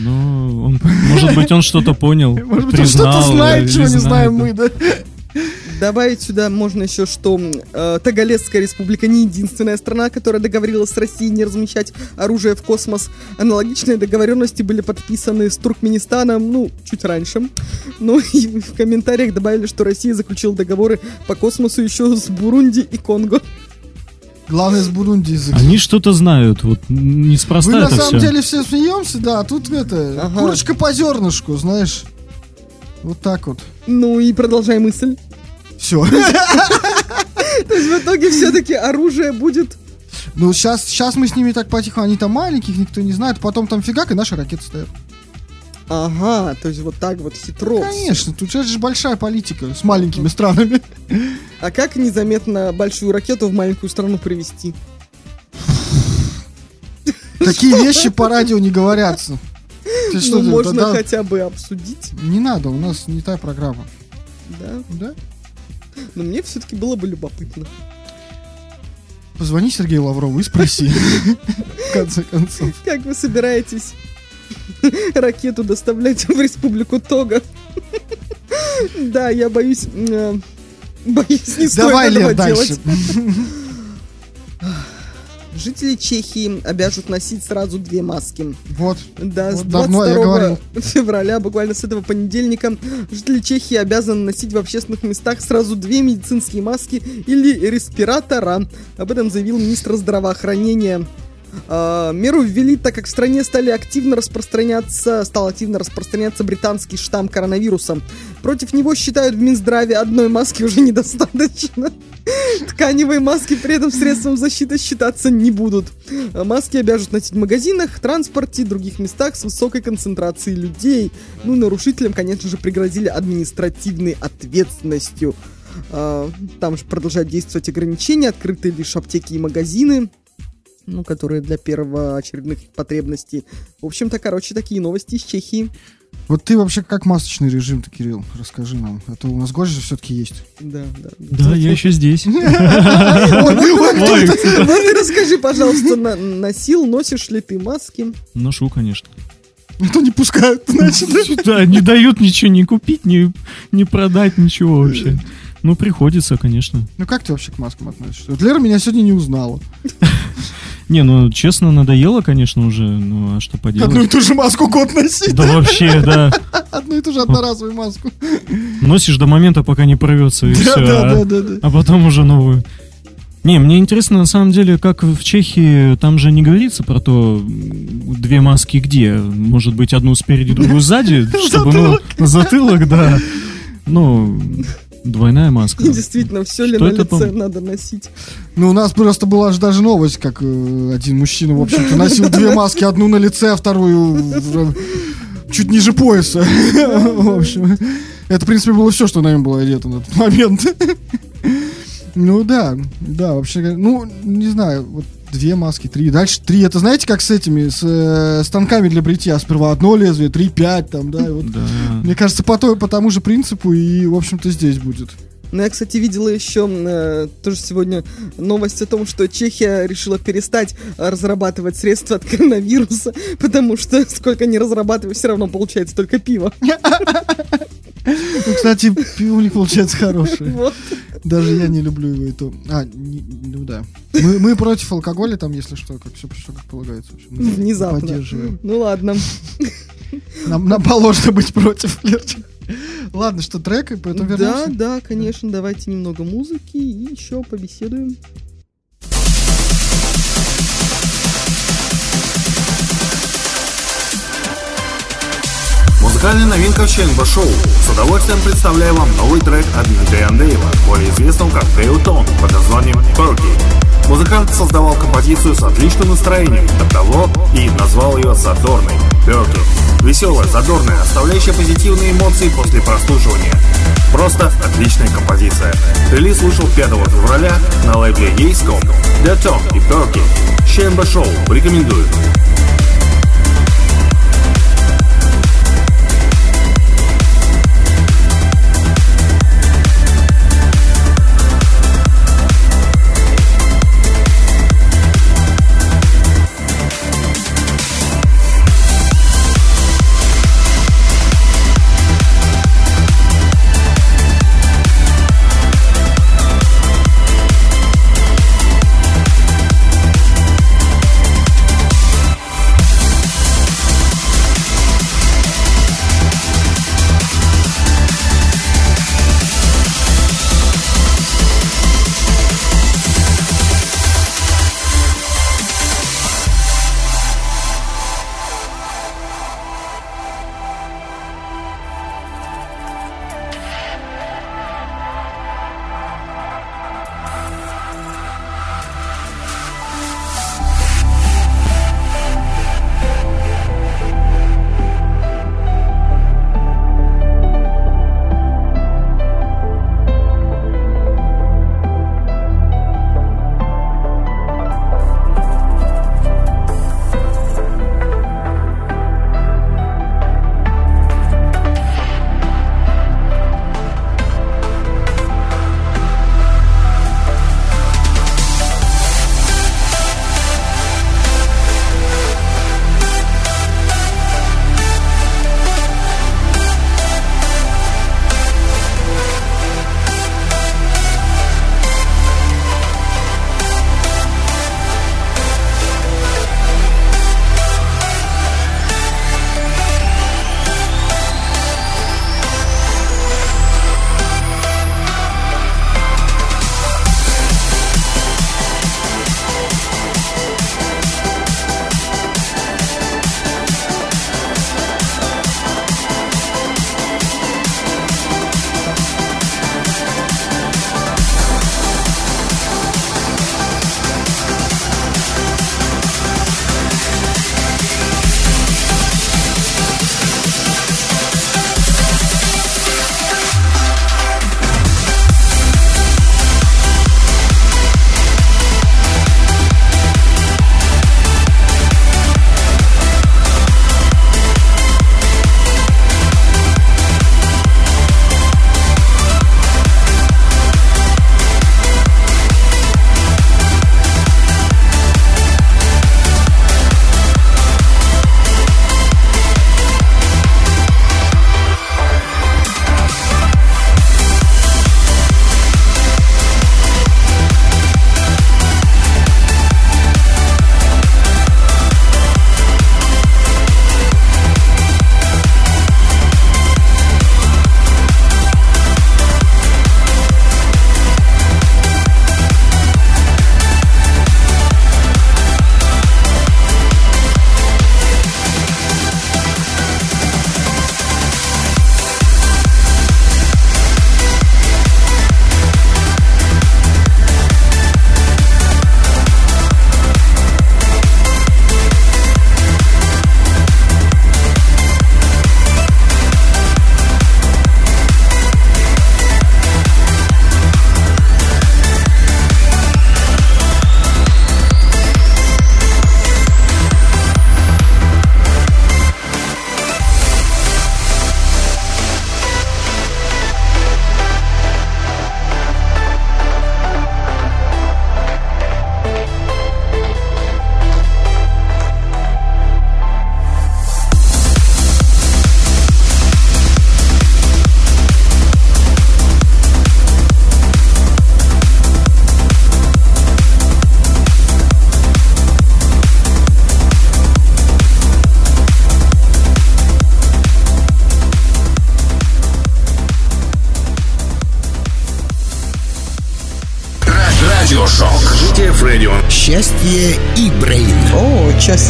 Ну, он, может быть, он что-то понял, Может быть, он признал, что-то знает, чего не знаем мы, да? Добавить сюда можно еще, что э, Тагалесская республика не единственная страна, которая договорилась с Россией не размещать оружие в космос. Аналогичные договоренности были подписаны с Туркменистаном, ну, чуть раньше. Ну и в комментариях добавили, что Россия заключила договоры по космосу еще с Бурунди и Конго. Главное, с Бурунди язык. Они что-то знают, вот Мы неспроста на это самом все. деле все смеемся, да, а тут это, Ага. курочка по зернышку, знаешь. Вот так вот. Ну и продолжай мысль. Все. То есть в итоге все-таки оружие будет... Ну, сейчас, сейчас мы с ними так потихоньку, они там маленьких, никто не знает, потом там фигак, и наши ракеты стоят. Ага, то есть вот так вот хитро. Конечно, тут же большая политика с маленькими странами. А как незаметно большую ракету в маленькую страну привести? Такие вещи по радио не говорятся. Ты что, ну, ты- можно да- да- хотя бы обсудить, Не надо, у нас не та программа. да. Да? Но мне все-таки было бы любопытно. Позвони Сергею Лаврову и спроси. В конце концов. Как вы собираетесь ракету доставлять в республику Тога? Да, я боюсь... э, Боюсь, не стоит Давай, этого Лев, дальше. делать. Жители Чехии обяжут носить сразу две маски. Вот. Да, с Вот я 22 говорил. февраля, буквально с этого понедельника, жители Чехии обязаны носить в общественных местах сразу две медицинские маски или респиратора. Об этом заявил министр здравоохранения. А, меру ввели, так как в стране стали активно распространяться, стал активно распространяться британский штамм коронавируса. Против него считают в Минздраве одной маски уже недостаточно. Тканевые маски при этом средством защиты считаться не будут. Маски обяжут носить в магазинах, транспорте других местах с высокой концентрацией людей. Ну, нарушителям, конечно же, пригрозили административной ответственностью. А, Там же продолжают действовать ограничения, открыты лишь аптеки и магазины, ну, которые для первоочередных потребностей. В общем-то, короче, такие новости из Чехии. Вот ты вообще как масочный режим-то, Кирилл? Расскажи нам. А то у нас гость же все-таки есть. Да, да. Да, я еще здесь. Вот ты расскажи, пожалуйста, на- носил, носишь ли ты маски? Ношу, конечно. А то не пускают, значит. Да, не дают ничего не купить, не, не продать, ничего вообще. Ну, приходится, конечно. Ну как ты вообще к маскам относишься? Вот Лера меня сегодня не узнала. Не, ну, честно, надоело, конечно, уже. Ну, а что Одну и поделать? ту же маску год носить. Да вообще, да. Одну и ту же одноразовую маску. Носишь до момента, пока не порвется, и Да, все. да, да, да, да. А потом уже новую. Не, мне интересно, на самом деле, как в Чехии, там же не говорится про то, две маски где. Может быть, одну спереди, другую сзади, чтобы, ну, затылок, да. Ну, двойная маска. И действительно, все ли на лице надо носить? Ну, у нас просто была же даже новость, как э, один мужчина, в общем-то, носил две маски, одну на лице, а вторую в- чуть ниже пояса. В общем, это, в принципе, было все, что на нем было одето на тот момент. Ну да, да, вообще, ну, не знаю, вот две маски, три, дальше три. Это знаете, как с этими, с э, станками для бритья. Сперва одно лезвие, три, пять, там, да, и вот. Да. Мне кажется, по, той- по тому же принципу и, в общем-то, здесь будет. Но я, кстати, видела еще э, тоже сегодня новость о том, что Чехия решила перестать э, разрабатывать средства от коронавируса, потому что сколько не разрабатываю, все равно получается только пиво. Ну, кстати, пиво у них получается хорошее. Вот. Даже я не люблю его и то. А, не- ну да. Мы, мы против алкоголя там, если что, как все, все как полагается. В общем, мы Внезапно. Поддерживаем. Ну ладно. Нам, нам положено быть против, Лерчик. Ладно, что трек, и поэтому Да, вернемся. да, конечно, давайте немного музыки и еще побеседуем. Музыкальная новинка в ЧНБ Шоу. С удовольствием представляю вам новый трек от Дмитрия Андреева, более известного как Теутон, под названием Perky. Музыкант создавал композицию с отличным настроением, до того и назвал ее задорной Perky. Веселая, задорная, оставляющая позитивные эмоции после простуживания. Просто отличная композиция. Релиз вышел 5 февраля на лейбле Ейском. Теутон и Perky. ЧНБ Шоу. Рекомендую.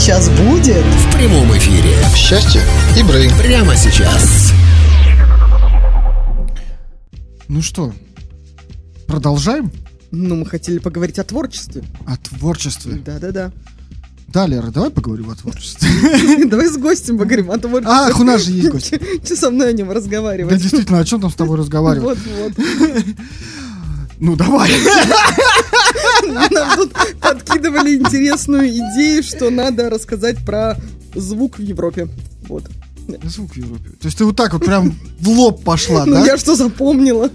Сейчас будет? В прямом эфире. Счастье и Брейн. Прямо сейчас. Ну что, продолжаем Ну, мы хотели поговорить о творчестве. о творчестве. Да-да-да. Да, Лера, давай поговорим о творчестве. Давай с гостем поговорим о творчестве. Ах, у нас же есть гость. Че со мной о нем Да, разговаривать? действительно, о чем там с тобой разговаривать? Вот-вот. Ну, давай. Нам тут подкидывали интересную идею, что надо рассказать про звук в Европе. Вот. Звук в Европе. То есть ты вот так вот прям в лоб пошла, Ну, да? я что запомнила?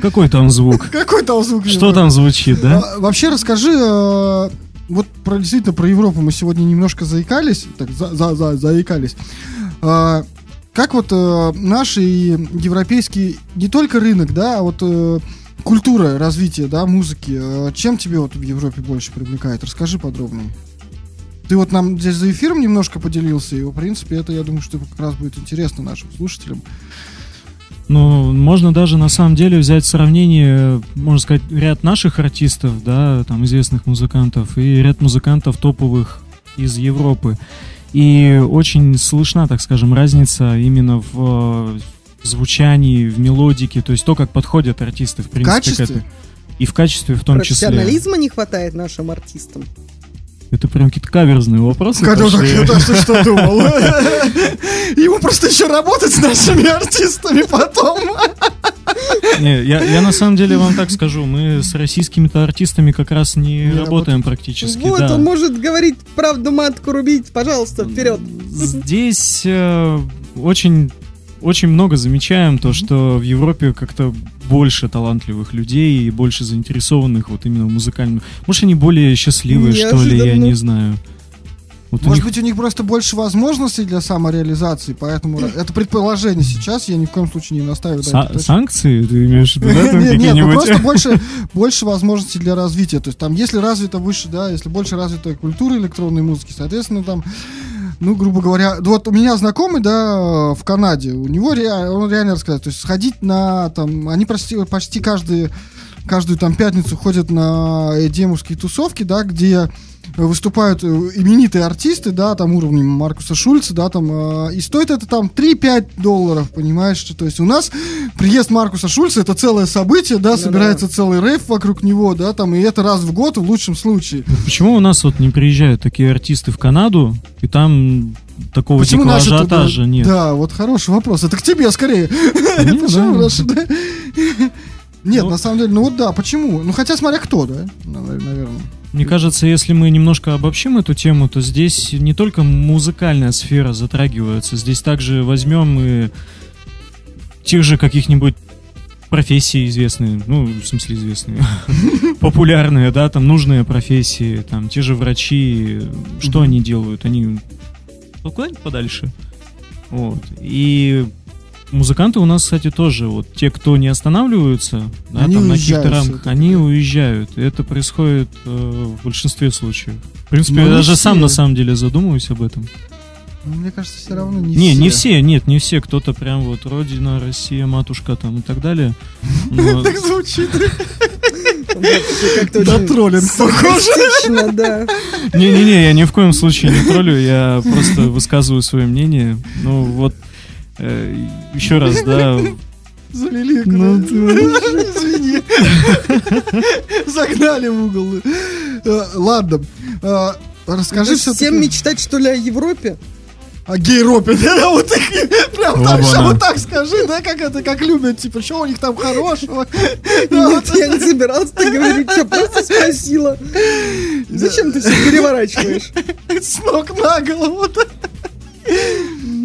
Какой там звук? Какой там звук Что там звучит, да? А, Вообще расскажи, э, вот про, действительно про Европу мы сегодня немножко заикались, так, за, за, за- заикались. А, Как вот э, наши и европейский, не только рынок, да, а вот э, культура развития, да, музыки, э, чем тебе вот в Европе больше привлекает? Расскажи подробнее. Ты вот нам здесь за эфиром немножко поделился, и, в принципе, это, я думаю, что как раз будет интересно нашим слушателям. Ну, можно даже на самом деле взять сравнение, можно сказать, ряд наших артистов, да, там известных музыкантов, и ряд музыкантов топовых из Европы. И очень слышна, так скажем, разница именно в э, звучании, в мелодике, то есть то, как подходят артисты, в принципе, к качестве? этому. И в качестве в том числе. Профессионализма не хватает нашим артистам. Это прям какие-то каверзные вопросы. Когда так, это ты что думал? Ему просто еще работать с нашими артистами потом. Не, я, я на самом деле вам так скажу, мы с российскими-то артистами как раз не, Не работаем практически. Вот, да. он может говорить правду матку рубить. Пожалуйста, вперед. Здесь э, очень, очень много замечаем то, что в Европе как-то больше талантливых людей и больше заинтересованных вот именно в музыкальном. Может, они более счастливые, что ли, я Неожиданно. не знаю. Вот у Может них- быть, у них просто больше возможностей для самореализации, поэтому это предположение сейчас, я ни в коем случае не настаиваю. на са- точке. санкции, ты имеешь в виду, да, там Нет, нет, ну просто больше, больше возможностей для развития. То есть там, если развита выше, да, если больше развита культура электронной музыки, соответственно, там, ну, грубо говоря, вот у меня знакомый, да, в Канаде, у него реально, он реально рассказал, то есть сходить на, там, они почти, почти каждые, каждую там пятницу ходят на демовские тусовки, да, где выступают э, именитые артисты, да, там уровнем Маркуса Шульца, да, там, э, и стоит это там 3-5 долларов, понимаешь, что, то есть у нас приезд Маркуса Шульца это целое событие, да, собирается целый рейв вокруг него, да, там, и это раз в год в лучшем случае. Почему у нас вот не приезжают такие артисты в Канаду, и там такого Почему дикого наши туда- ажиотажа нет? Да, вот хороший вопрос. Это к тебе скорее. Не, Почему да. наши, да? Нет, Ну- на самом деле, ну вот да, почему? Ну хотя смотря кто, да, наверное. Мне кажется, если мы немножко обобщим эту тему, то здесь не только музыкальная сфера затрагивается, здесь также возьмем и тех же каких-нибудь профессий известные, ну, в смысле известные, популярные, да, там нужные профессии, там те же врачи, что они делают? Они ну, куда-нибудь подальше. Вот. И музыканты у нас, кстати, тоже, вот те, кто не останавливаются, да, Они там на каких-то рамках, они да. уезжают. И это происходит э, в большинстве случаев. В принципе, Ну, я даже сам все. на самом деле задумываюсь об этом. Ну, Мне кажется, все равно не Не, все. не все, нет, не все. Кто-то прям вот Родина, Россия, матушка там и так далее. Но Так звучит. Да, троллинг похож. саркастично, да. Не-не-не, я ни в коем случае не троллю, я просто высказываю свое мнение. Ну вот, э, еще раз, да, Залили. Ну, Извини. Загнали в угол. Э, Ладно. Э, Расскажи все всем мечтать, что ли, о Европе? О гейропе, да, вот их, прям так, ща вот так скажи, да, как это, как любят, типа, что у них там хорошего. Нет, я не собиралась так говорить, что просто спросила. Зачем ты все переворачиваешь? С ног на голову.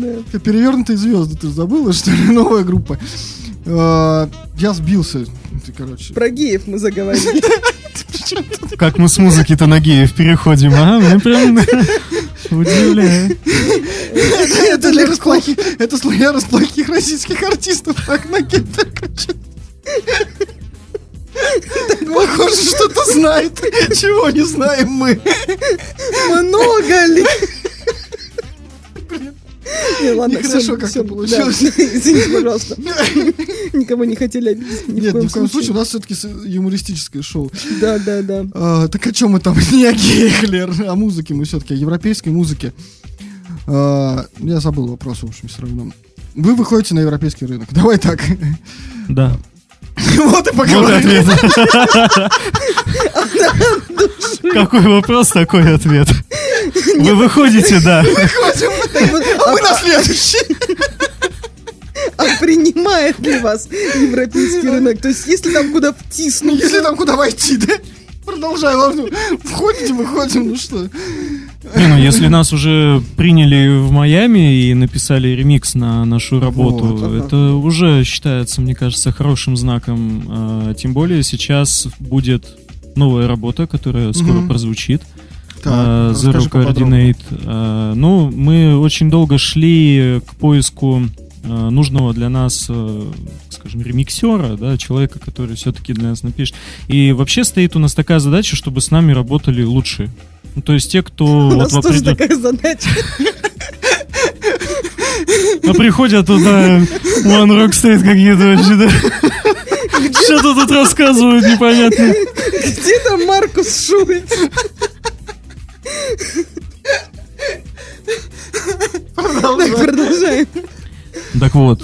Да. Перевернутые звезды, ты забыла, что ли, новая группа. Э, Я сбился, ты, короче. Про геев мы заговорили. как мы с музыки-то на геев переходим, а? Мне прям удивляет. Это для плохих, это слоя плохих российских артистов, так на переключил. Похоже, что-то знает, чего не знаем мы. Много ли? Не, ладно, Нехорошо как-то получилось. да, Извините, пожалуйста. Никого не хотели обидеть. Ни Нет, ни в коем случае, у нас все-таки юмористическое шоу. Да, да, да. А, так о чем мы там? Не о геях, Лер, о музыке мы все-таки, о европейской музыке. А, я забыл вопрос, в общем, все равно. Вы выходите на европейский рынок. Давай так. Да. Вот и поговорили. ответ. Какой вопрос, такой ответ. Вы выходите, да. Вот, А мы на следующий. а принимает ли вас европейский рынок? То есть, если там куда втиснуть, Если там куда войти, да? Продолжай, ладно. Входите, выходим, ну что? Не, ну если нас уже приняли в Майами и написали ремикс на нашу работу, Вот, ага. это уже считается, мне кажется, хорошим знаком. А, Тем более сейчас будет новая работа, которая скоро Мгм. прозвучит. Так, А, Zero. Coordinate. А, Ну, мы очень долго шли к поиску а, нужного для нас, скажем, ремиксера, да, человека, который все-таки для нас напишет. И вообще стоит у нас такая задача, чтобы с нами работали лучшие. Ну, то есть те, кто у вот нас тоже такая задача. А приходят туда One Rock State какие-то вообще? Что-то тут рассказывают непонятно. Где там Маркус Шульц? Так, продолжаем. Так вот,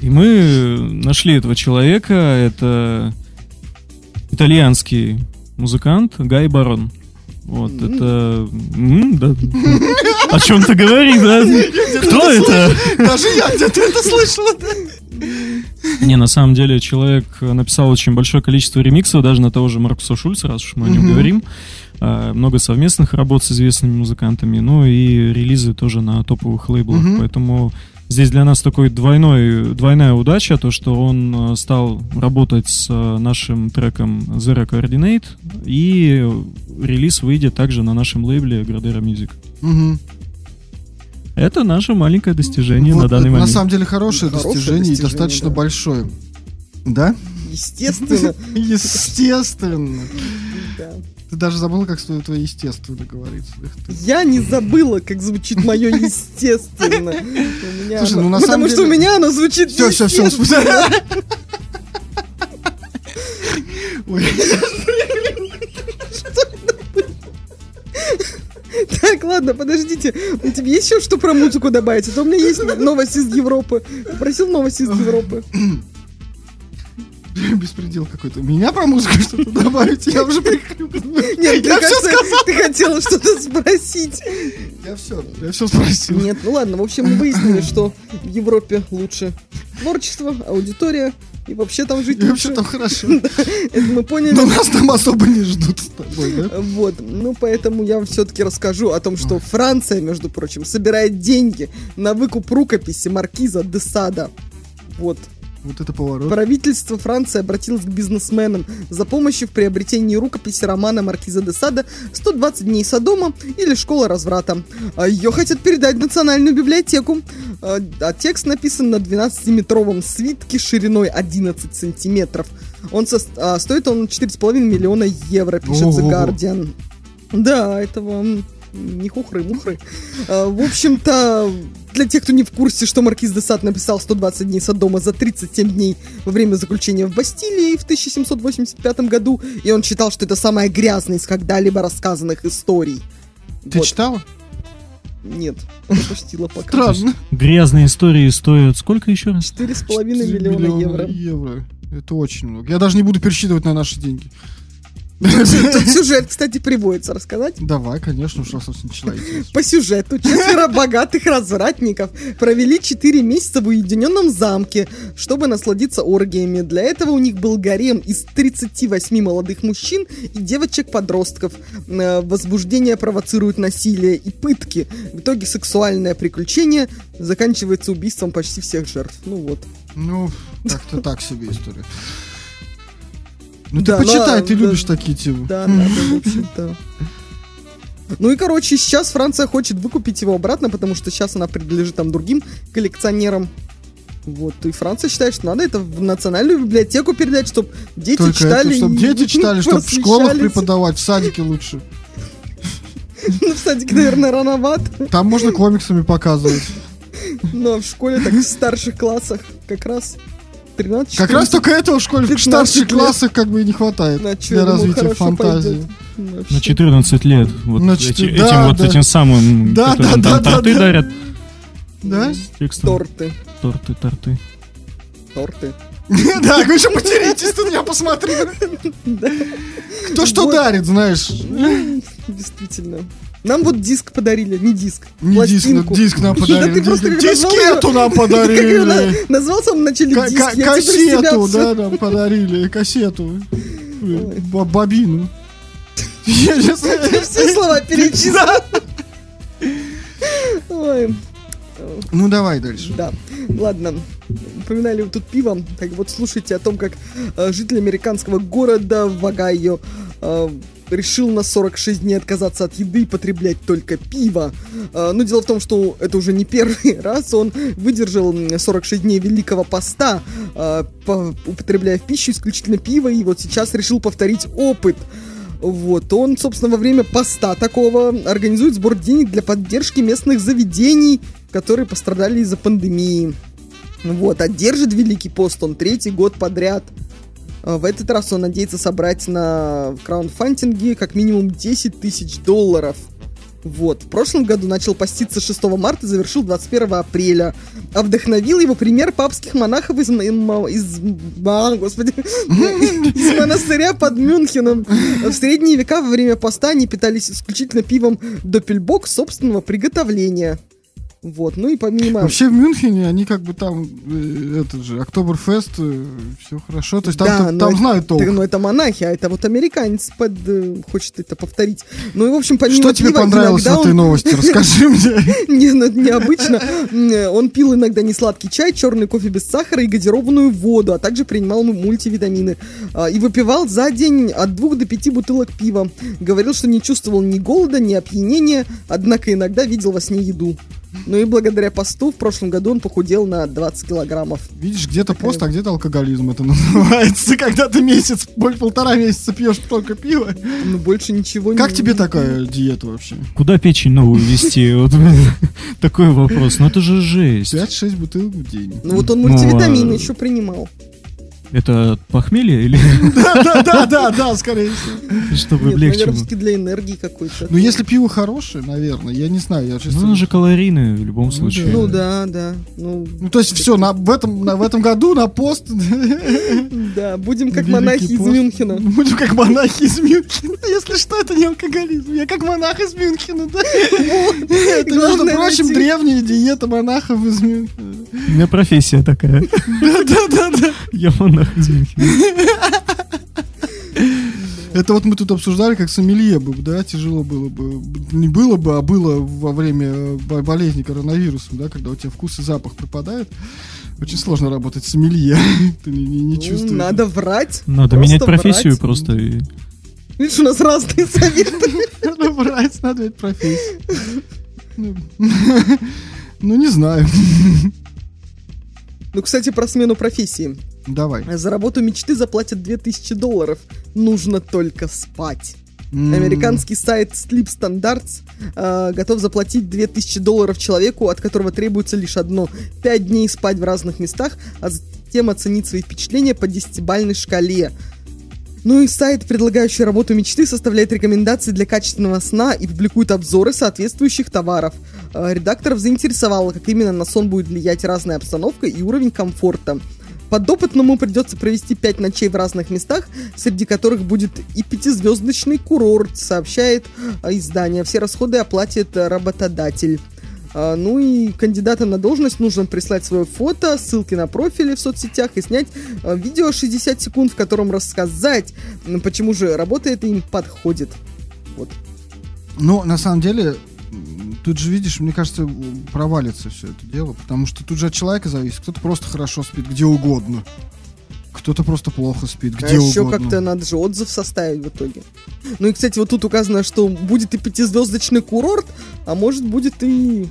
и мы нашли этого человека, это итальянский музыкант Гай Барон. Вот, это... м, да. О чем-то говорит, да? Кто это? Даже я где-то это слышала. да. Не, на самом деле, человек написал очень большое количество ремиксов, даже на того же Маркуса Шульца, раз уж мы о нем говорим. А, Много совместных работ с известными музыкантами, ну и релизы тоже на топовых лейблах. Поэтому здесь для нас такой двойной, двойная удача, то, что он э, стал работать с э, нашим треком Zero Coordinate, и релиз выйдет также на нашем лейбле Gradera Music. Это наше маленькое достижение Вот на данный это момент. На самом деле хорошее, Хорошее достижение и достижение, достаточно да. большое. Да? Естественно. Естественно. да. Ты даже забыла, как стоит твое естественно ты. Я не забыла, как звучит мое естественно. Слушай, ну, на Потому самом что деле- у меня оно звучит Все, все, все, естественно. Так, ладно, подождите. У тебя есть еще что про музыку добавить? А то у меня есть новость из Европы. Просил новость из Европы. Беспредел какой-то. Меня про музыку что-то добавить? Я уже прикрыл. Нет, Я все сказал. ты хотела что-то спросить. Я все, я все спросил. Нет, ну ладно, в общем, мы выяснили, что в Европе лучше творчество, аудитория, и вообще там жить И вообще там хорошо. Это мы поняли. Но нас там особо не ждут с тобой, да? Вот, ну поэтому я вам все-таки расскажу о том, что Франция, между прочим, собирает деньги на выкуп рукописи маркиза де Сада. Вот. Вот это поворот. Правительство Франции обратилось к бизнесменам за помощью в приобретении рукописи романа Маркиза де Сада «120 дней Содома» или «Школа разврата». А Ее хотят передать в Национальную библиотеку. А а текст написан на 12-метровом свитке шириной 11 сантиметров. Он со- а, стоит он 4,5 миллиона евро, пишет The Ого-го. Guardian. Да, это вам не хухры-мухры. А, В общем-то, для тех, кто не в курсе, что Маркиз де Сад написал 120 дней Содома за 37 дней во время заключения в Бастилии в 1785 году, и он считал, что это самая грязная из когда-либо рассказанных историй. Ты Вот. читала? Нет, пропустила пока. Странно. Грязные истории стоят сколько еще раз? 4,5 миллиона евро. евро. Это очень много. Я даже не буду пересчитывать на наши деньги. Тут сюжет, кстати, приводится рассказать. Давай, конечно, раз начала идти. По сюжету четверо богатых развратников провели 4 месяца в уединенном замке, чтобы насладиться оргиями. Для этого у них был гарем из 38 молодых мужчин и девочек-подростков. Э, Возбуждение провоцирует насилие и пытки. В итоге сексуальное приключение заканчивается убийством почти всех жертв. Ну вот. Ну, как-то так себе история. Ну Да, ты почитай, ну, ты да. любишь такие темы. Да, да, да, в общем-то. Ну и, короче, сейчас Франция хочет выкупить его обратно, потому что сейчас она принадлежит там другим коллекционерам. Вот, и Франция считает, что надо это в национальную библиотеку передать, чтобы дети Только читали. это, чтобы дети читали, чтобы в школах преподавать, в садике лучше. Ну, в садике, наверное, рановато. Там можно комиксами показывать. Но в школе так в старших классах как раз. 13 Как раз только этого в школе, в 15 старших классах как бы и не хватает На для развития фантазии. пойдет. На 14 лет. Вот На эти- четы- этим да, вот да. этим самым, Да, да, там да, торты да. дарят. Да? Торты. Торты, торты. Торты. Да, вы еще потеритесь, ты на меня посмотри. Кто что дарит, знаешь. Действительно. Нам вот диск подарили, не диск, Не диск, пластинку. ну, диск нам Да подарили. ты просто диск- Дискету нам подарили. назвал в самом начале Ка- диск, Кассету, да, нам подарили. Кассету. Бобину. Я. Ты все слова перечислил. Ой, Ну давай дальше. да. Ладно. Упоминали вот тут пиво. Так вот, слушайте о том, как э, житель американского города Вагайо э, решил на 46 дней отказаться от еды и потреблять только пиво. Э, ну, дело в том, что это уже не первый раз. Он выдержал м, 46 дней Великого Поста, по- употребляя в пищу исключительно пиво, и вот сейчас решил повторить опыт. Вот, он, собственно, во время поста такого организует сбор денег для поддержки местных заведений, которые пострадали из-за пандемии. Вот, а держит Великий пост он третий год подряд. А В этот раз он надеется собрать на краундфандинге как минимум 10 тысяч долларов. Вот. В прошлом году начал поститься 6 марта, завершил 21 апреля. А вдохновил его пример папских монахов из, из, а, господи, из монастыря под Мюнхеном. В средние века во время поста они питались исключительно пивом Доппельбок собственного приготовления. Вот, ну и помимо... Вообще в Мюнхене они как бы там э, этот же Октоберфест, все хорошо. То есть там, Да, там, но это- знают толк. Ну это монахи, а это вот американец под, э, хочет это повторить. Ну и в общем помимо Что тебе пива, понравилось в этой он- новости? Расскажи мне. Не, ну это необычно. Он пил иногда несладкий чай, черный кофе без сахара и газированную воду, а также принимал мультивитамины. А, И выпивал за день от двух до пяти бутылок пива. Говорил, что не чувствовал ни голода, ни опьянения, однако иногда видел во сне еду. Ну и благодаря посту в прошлом году он похудел на 20 килограммов. Видишь, где-то пост, а где-то алкоголизм это называется. Когда ты месяц, боль- полтора месяца пьешь только пиво. Ну больше ничего не... Как тебе такая диета вообще? Куда печень новую вести? Вот такой вопрос. Ну это же жесть. 5-6 бутылок в день. Ну вот он Ну, мультивитамины а- еще принимал. Это от похмелья или Да, да, да, да, скорее всего. чтобы Нет, легче наверное, все-таки для энергии какой-то. Ну, если пиво хорошее, наверное, я не знаю, я честно... Ну, оно же калорийное в любом случае. Ну да, да. Ну, Ну, то есть все, на, в, этом, на, в этом году на пост... да, будем как монахи из. Мюнхена. Будем как монахи из Мюнхена. Если что, это не алкоголизм. Я как монах из Мюнхена, да? Это, между прочим, древняя диета монахов из Мюнхена. У меня профессия такая. Да-да-да. Я монах Это вот мы тут обсуждали, как сомелье бы, да, тяжело было бы. Не было бы, а было во время э, бо- болезни коронавирусом, да, когда у тебя вкус и запах пропадает. Очень сложно работать сомелье. Ты не, не- не Ну, чувствуешь. Надо врать. Надо Просто менять профессию врать. просто. и- Видишь, у нас разные советы. Надо брать, надо ведь профессию. Ну, Ну, не знаю. Ну, кстати, про смену профессии. Давай. За работу мечты заплатят 2000 долларов. Нужно только спать. Американский сайт Sleep Standards э, готов заплатить 2000 долларов человеку, от которого требуется лишь одно – 5 дней спать в разных местах, а затем оценить свои впечатления по десятибальной шкале. Ну и сайт, предлагающий работу мечты, составляет рекомендации для качественного сна и публикует обзоры соответствующих товаров. Э, Редакторов заинтересовало, как именно на сон будет влиять разная обстановка и уровень комфорта. Подопытному придется провести 5 ночей в разных местах, среди которых будет и пятизвездочный курорт, сообщает э, издание. Все расходы оплатит работодатель. А, Ну и кандидатам на должность нужно прислать свое фото, ссылки на профили в соцсетях и снять э, видео 60 секунд, в котором рассказать, почему же работа это им подходит. Вот. Но на самом деле, тут же, видишь, мне кажется, провалится все это дело, потому что тут же от человека зависит. Кто-то просто хорошо спит где угодно. Кто-то просто плохо спит где а еще угодно. как-то надо же отзыв составить в итоге. Ну и, кстати, вот тут указано, что будет и пятизвездочный курорт, а может будет и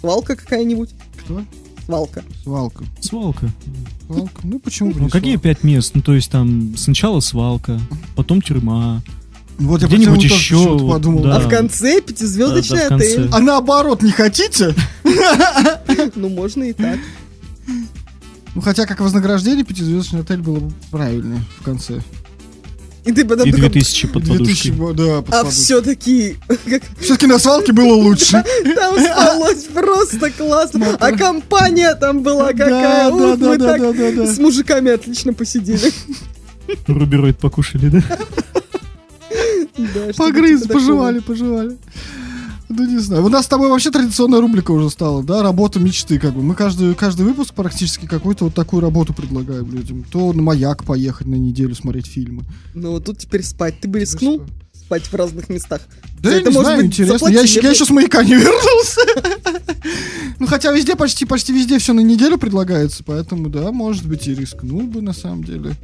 свалка какая-нибудь. Кто? Свалка. Свалка. Свалка. Свалка. Ну почему бы Ну какие свалка? пять мест? Ну то есть там сначала свалка, потом тюрьма. Вот я где-нибудь почему-то еще, почему-то подумал. да. А в конце пятизвездочный Да, да, отель. А наоборот, не хотите? Ну, можно и так. Ну, хотя, как вознаграждение, пятизвездочный отель было бы правильнее в конце. И ты потом И такой, 2000 под 2000, подушкой. да, под а все-таки Все-таки на свалке было лучше. там спалось просто классно. А компания там была какая. Да, да, да, да, да. с мужиками отлично посидели. Рубероид покушали, да? Погрыз, пожевали, пожевали. Ну, не знаю. У нас с тобой вообще традиционная рубрика уже стала, да? Работа мечты, как бы. Мы каждый, каждый выпуск практически какую-то вот такую работу предлагаем людям. То на маяк поехать на неделю смотреть фильмы. Ну вот тут теперь спать. Ты бы рискнул спать в разных местах? Да За я это, не может знаю, быть, интересно. Я, еще, я еще с маяка не вернулся. Ну, хотя везде, почти, почти везде все на неделю предлагается, поэтому, да, может быть, и рискнул бы, на самом деле.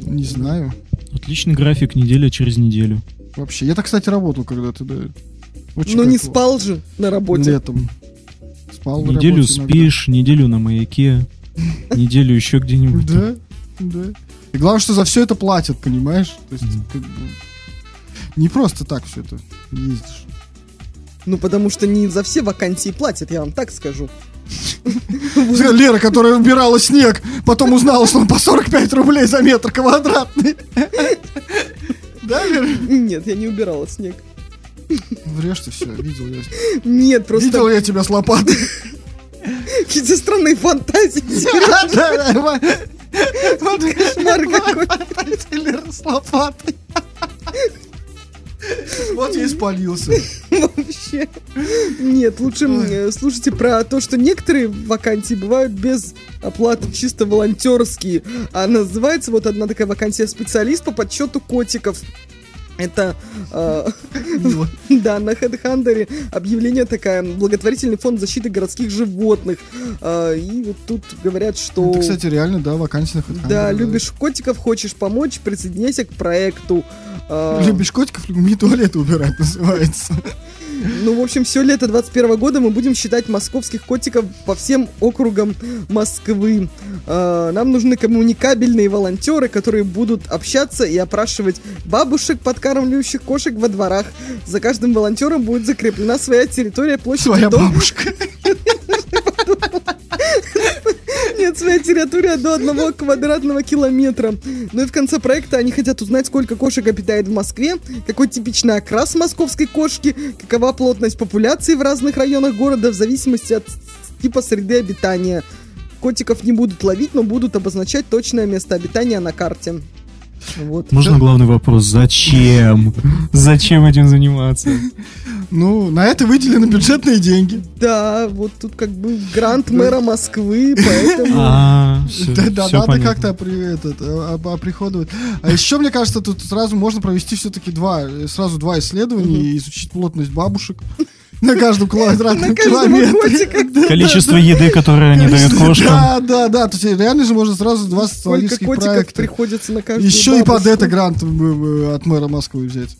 Не знаю. Отличный график, неделя через неделю. Вообще. Я так, кстати, работал когда-то, да. Очень Ну не кайфово. спал же на работе. Летом. Спал на Неделю иногда. спишь, неделю на маяке, неделю еще где-нибудь. Да, да. И главное, что за все это платят, понимаешь? То есть, как бы, не просто так все это ездишь. Ну потому что не за все вакансии платят, я вам так скажу. Лера, которая убирала снег, потом узнала, что он по 45 рублей за метр квадратный. Да, Лера? Нет, я не убирала снег. Врешь ты все, видел я. Нет, просто Видел я тебя с лопатой. какие-то странные фантазии. Кошмар какой. Лера с лопатой. Вот я и спалился. Вообще. Нет, лучше э, слушайте про то, что некоторые вакансии бывают без оплаты, чисто волонтерские. А называется вот одна такая вакансия специалист по подсчету котиков. Это, э, Мило. да, на HeadHunter объявление такая, благотворительный фонд защиты городских животных. Э, и вот тут говорят, что... Это, кстати, реально, да, вакансия на HeadHunter, Да, любишь котиков, хочешь помочь, присоединяйся к проекту. Э, Любишь котиков, люби туалеты убирать, называется. Ну, в общем, все лето 21 года мы будем считать московских котиков по всем округам Москвы. Э, Нам нужны коммуникабельные волонтеры, которые будут общаться и опрашивать бабушек, подкармливающих кошек во дворах. За каждым волонтером будет закреплена своя территория площадью Своя до... бабушка. Нет, своя территория до одного квадратного километра. Ну и в конце проекта они хотят узнать, сколько кошек обитает в Москве, какой типичный окрас московской кошки, какова плотность популяции в разных районах города в зависимости от типа среды обитания. Котиков не будут ловить, но будут обозначать точное место обитания на карте. Вот. Можно главный вопрос? Зачем? Зачем этим заниматься? Ну, на это выделены бюджетные деньги. Да, вот тут как бы грант мэра Москвы, поэтому... Да, надо как-то оприходовать. А еще, мне кажется, тут сразу можно провести все-таки два, э, сразу два исследования и изучить плотность бабушек на каждом квадратном километре. Количество еды, которое они дают кошкам. Да, да, да. То есть реально же можно сразу два Сколько социалистских котиков проекта. приходится на каждую Еще и под это грант э, э, от мэра Москвы взять.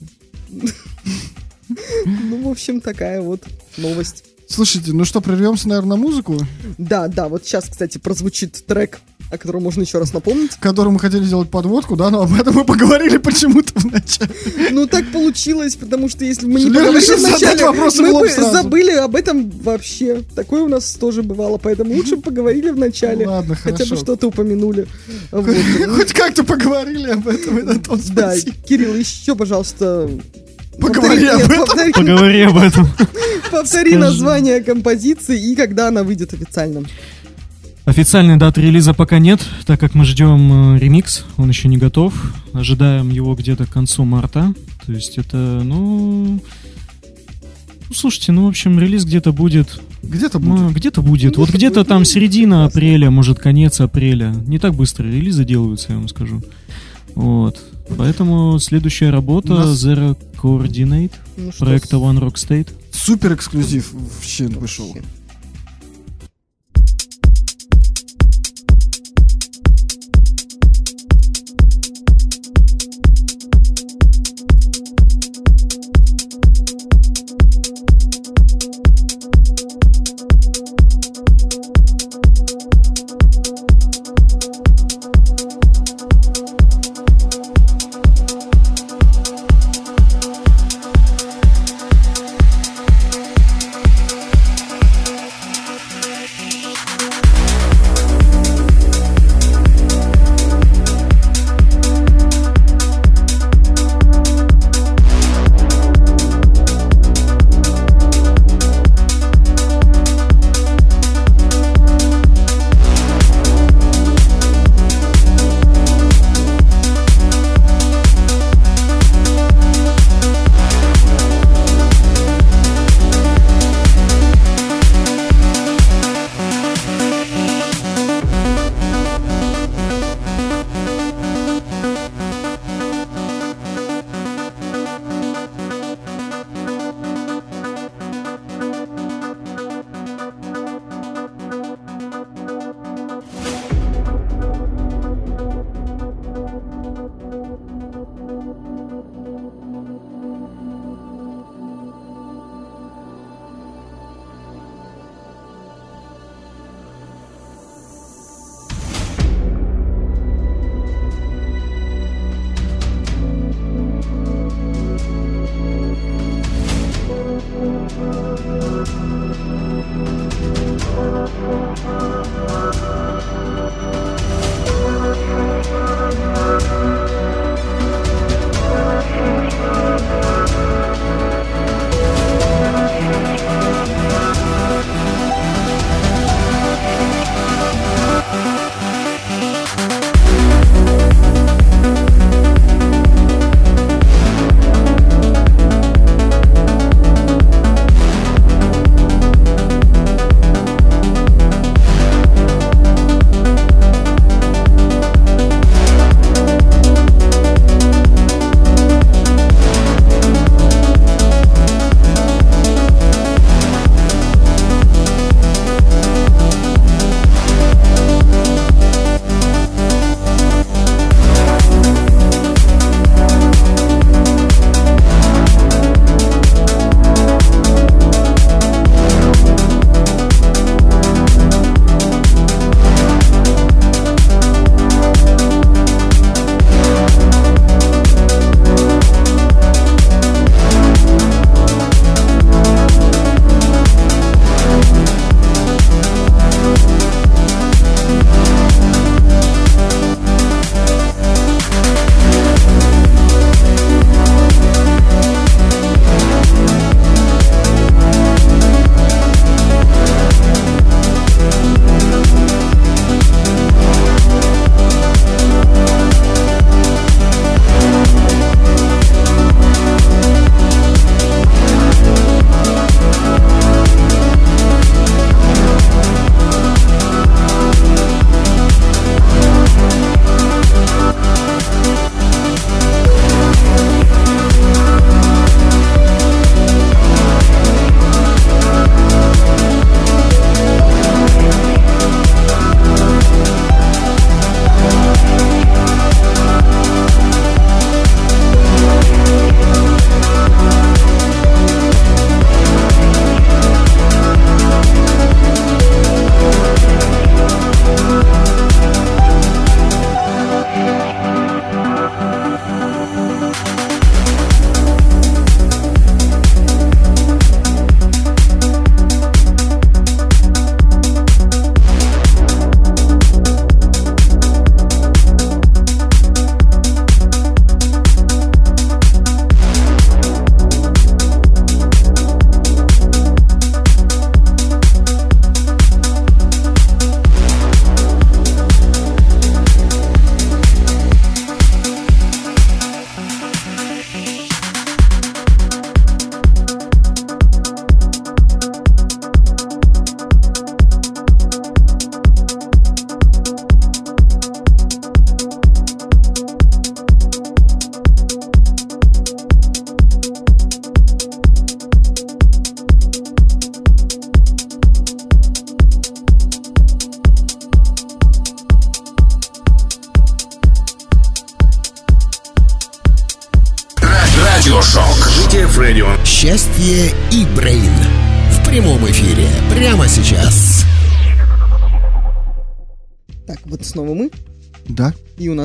Ну, в общем, такая вот новость. Слушайте, ну что, прервемся, наверное, на музыку, Да, да, вот сейчас, кстати, прозвучит трек, о котором можно еще раз напомнить. к которому мы хотели сделать подводку, да, но об этом мы поговорили почему-то в начале. Ну, так получилось, потому что если мы не поговорили вначале, мы бы сразу. забыли об этом вообще. Такое у нас тоже бывало, поэтому лучше поговорили в начале. Ладно, Хотя бы хорошо. что-то упомянули. Вот. Хоть как-то поговорили об этом, и на том Да. Кирилл, еще, пожалуйста, Поговори повтори- об этом. повтори- Поговори об этом. Повтори Скажи. название композиции и когда она выйдет официально. Официальной даты релиза пока нет, так как мы ждем э, ремикс, он еще не готов. Ожидаем его где-то к концу марта. То есть это, ну... ну, слушайте, ну, в общем, релиз где-то будет. Где-то Ну, будет. где-то будет. Ну, Вот где-то будет. там середина апреля, может, конец апреля. Не так быстро релизы делаются, я вам скажу. Вот. Поэтому следующая работа нас- Zero Coordinate Ну, проекта с- One Rock State. Супер эксклюзив в Щен вышел. вообще.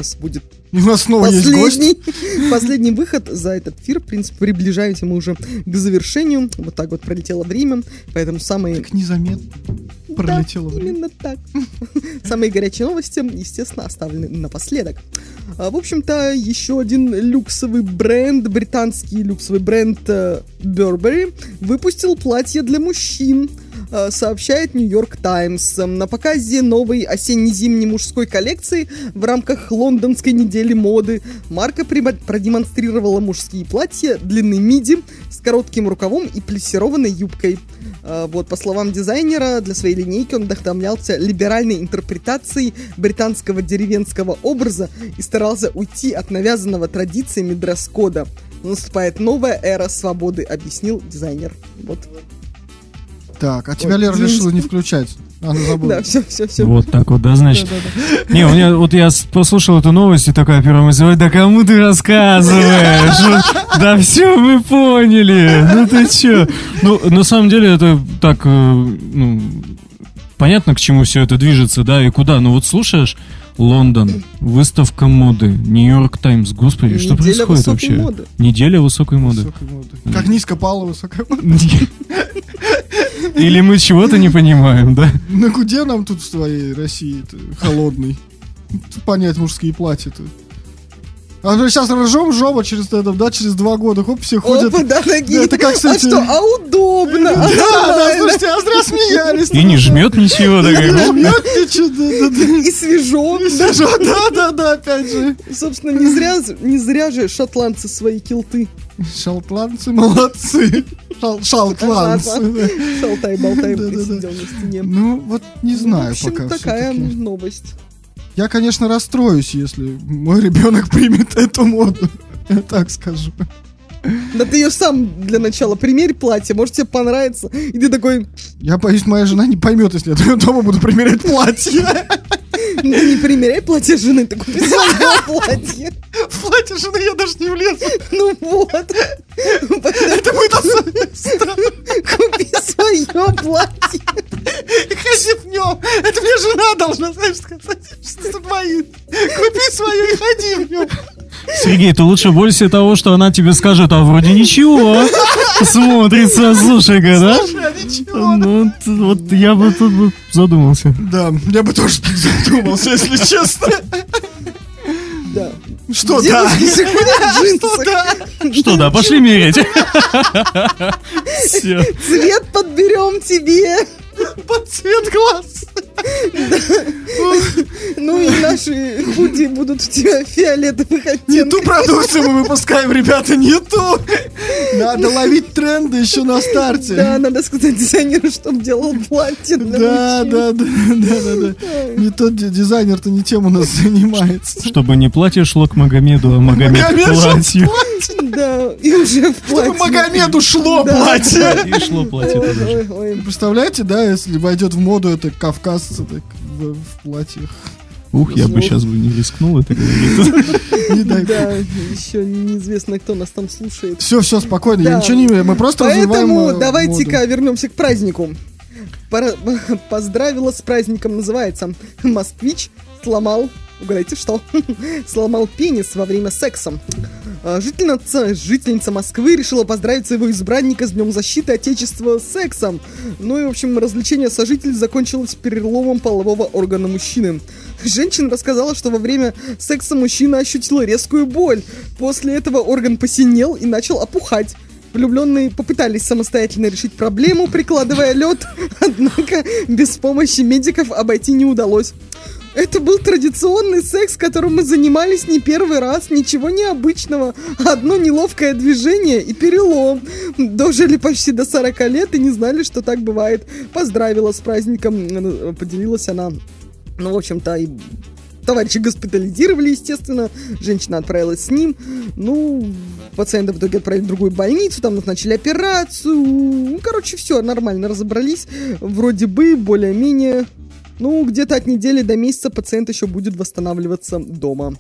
Нас будет у нас снова есть гость. последний, последний выход за этот эфир. В принципе, приближаемся мы уже к завершению. Вот так вот пролетело время. Поэтому самые... Так незаметно пролетело Да, время. именно так. Самые горячие новости, естественно, оставлены напоследок. А, В общем-то, еще один люксовый бренд, британский люксовый бренд э, Burberry, выпустил платье для мужчин, сообщает Нью-Йорк Таймс. На показе новой осенне-зимней мужской коллекции в рамках лондонской недели моды марка продемонстрировала мужские платья длины миди с коротким рукавом и плессированной юбкой. А, Вот, по словам дизайнера, для своей линейки он вдохновлялся либеральной интерпретацией британского деревенского образа и старался уйти от навязанного традициями дресс-кода. Наступает новая эра свободы, объяснил дизайнер. Вот. Так, а тебя Ой, Лера извините. решила не включать. Она забыла. Да, все, все, все. Вот так вот, да, значит. Не, у меня, вот я послушал эту новость и такая первая мысль, «Ой, да кому ты рассказываешь? Вот, Да все, мы поняли. Ну ты че? Ну, на самом деле, это так, э, ну, понятно, к чему все это движется, да, и куда. Ну вот слушаешь, Лондон, выставка моды, Нью-Йорк Таймс, господи, что Неделя происходит высокой вообще? моды. Неделя высокой моды. Высокой моды. Как низко пала высокая мода. Или мы чего-то не понимаем, да? Ну где нам тут в твоей России холодной понять мужские платья-то? А мы сейчас ржем жопа через это, да, через два года, хоп, все ходят. Опа, да, такие. это как, а кстати- что, а удобно. а Да, да, слушайте, а зря смеялись. И не жмет ничего, такая. Не жмет ничего, да, да, да. И свежо. Свежо, Да, да, да, опять же. Собственно, не зря, не зря же шотландцы свои килты. Шалтландцы молодцы. Шал- Шалтландцы. Шалтай-болтай присидел на стене. Ну, вот не Ну, знаю в общем, пока. такая новость. Я, конечно, расстроюсь, если мой ребенок примет эту моду. Я так скажу. Да ты ее сам для начала примерь платье, может тебе понравится. И ты такой, Я боюсь, моя жена не поймет, если я дома- буду примерять платье. ну ты не примеряй платье жены, ты купи свое платье. В платье жены я даже не влезу. Ну вот. Это мы Купи свое платье. Ходи в нем. Это мне жена должна, знаешь, сказать, что это мои. Купи свое и ходи в нем. Сергей, ты лучше бойся того, что она тебе скажет, а вроде ничего. Смотрится, слушай-ка, да? А ничего. Ну, вот я бы тут задумался. Да, я бы тоже задумался, если честно. Да. Что да? Что да? Что, да, пошли мерить. Цвет подберем тебе. Под цвет глаз. Ну и наши худи будут у тебя фиолетовых Не оттенков. ту продукцию мы выпускаем, ребята, не ту. Надо ловить тренды еще на старте. Да, надо сказать дизайнеру, чтобы делал платье Да, да, да, да, да, да. Не тот ди- дизайнер-то не тем у нас занимается. Чтобы не платье шло к Магомеду, а Магомед к платью. Да, и уже в платье. Чтобы Магомеду шло платье. И шло платье. Представляете, да, если войдет в моду это кавказцы так в, в платьях. Ух, я бы сейчас бы не рискнул это говорить. Не дай Да, еще неизвестно, кто нас там слушает. Все, все, спокойно, я ничего не мы просто развиваем Поэтому э, давайте-ка вернемся к празднику. Поздравила с праздником, называется. Москвич сломал, угадайте что, сломал пенис во время секса. А, Жительница, жительница Москвы решила поздравить своего избранника с Днем защиты Отечества сексом. Ну и, в общем, развлечение сожителей закончилось переломом полового органа мужчины. Женщина рассказала, что во время секса мужчина ощутил резкую боль. После этого орган посинел и начал опухать. Влюбленные попытались самостоятельно решить проблему, прикладывая лед, однако без помощи медиков обойти не удалось. Это был традиционный секс, которым мы занимались не первый раз, ничего необычного. Одно неловкое движение и перелом. Дожили почти до 40 лет и не знали, что так бывает. Поздравила с праздником, поделилась она. Ну, в общем-то, и товарища госпитализировали, естественно. Женщина отправилась с ним. Ну, пациента в итоге отправили в другую больницу, там назначили операцию. Ну, короче, все, нормально разобрались. Вроде бы, более-менее. Ну, где-то от недели до месяца пациент еще будет восстанавливаться дома.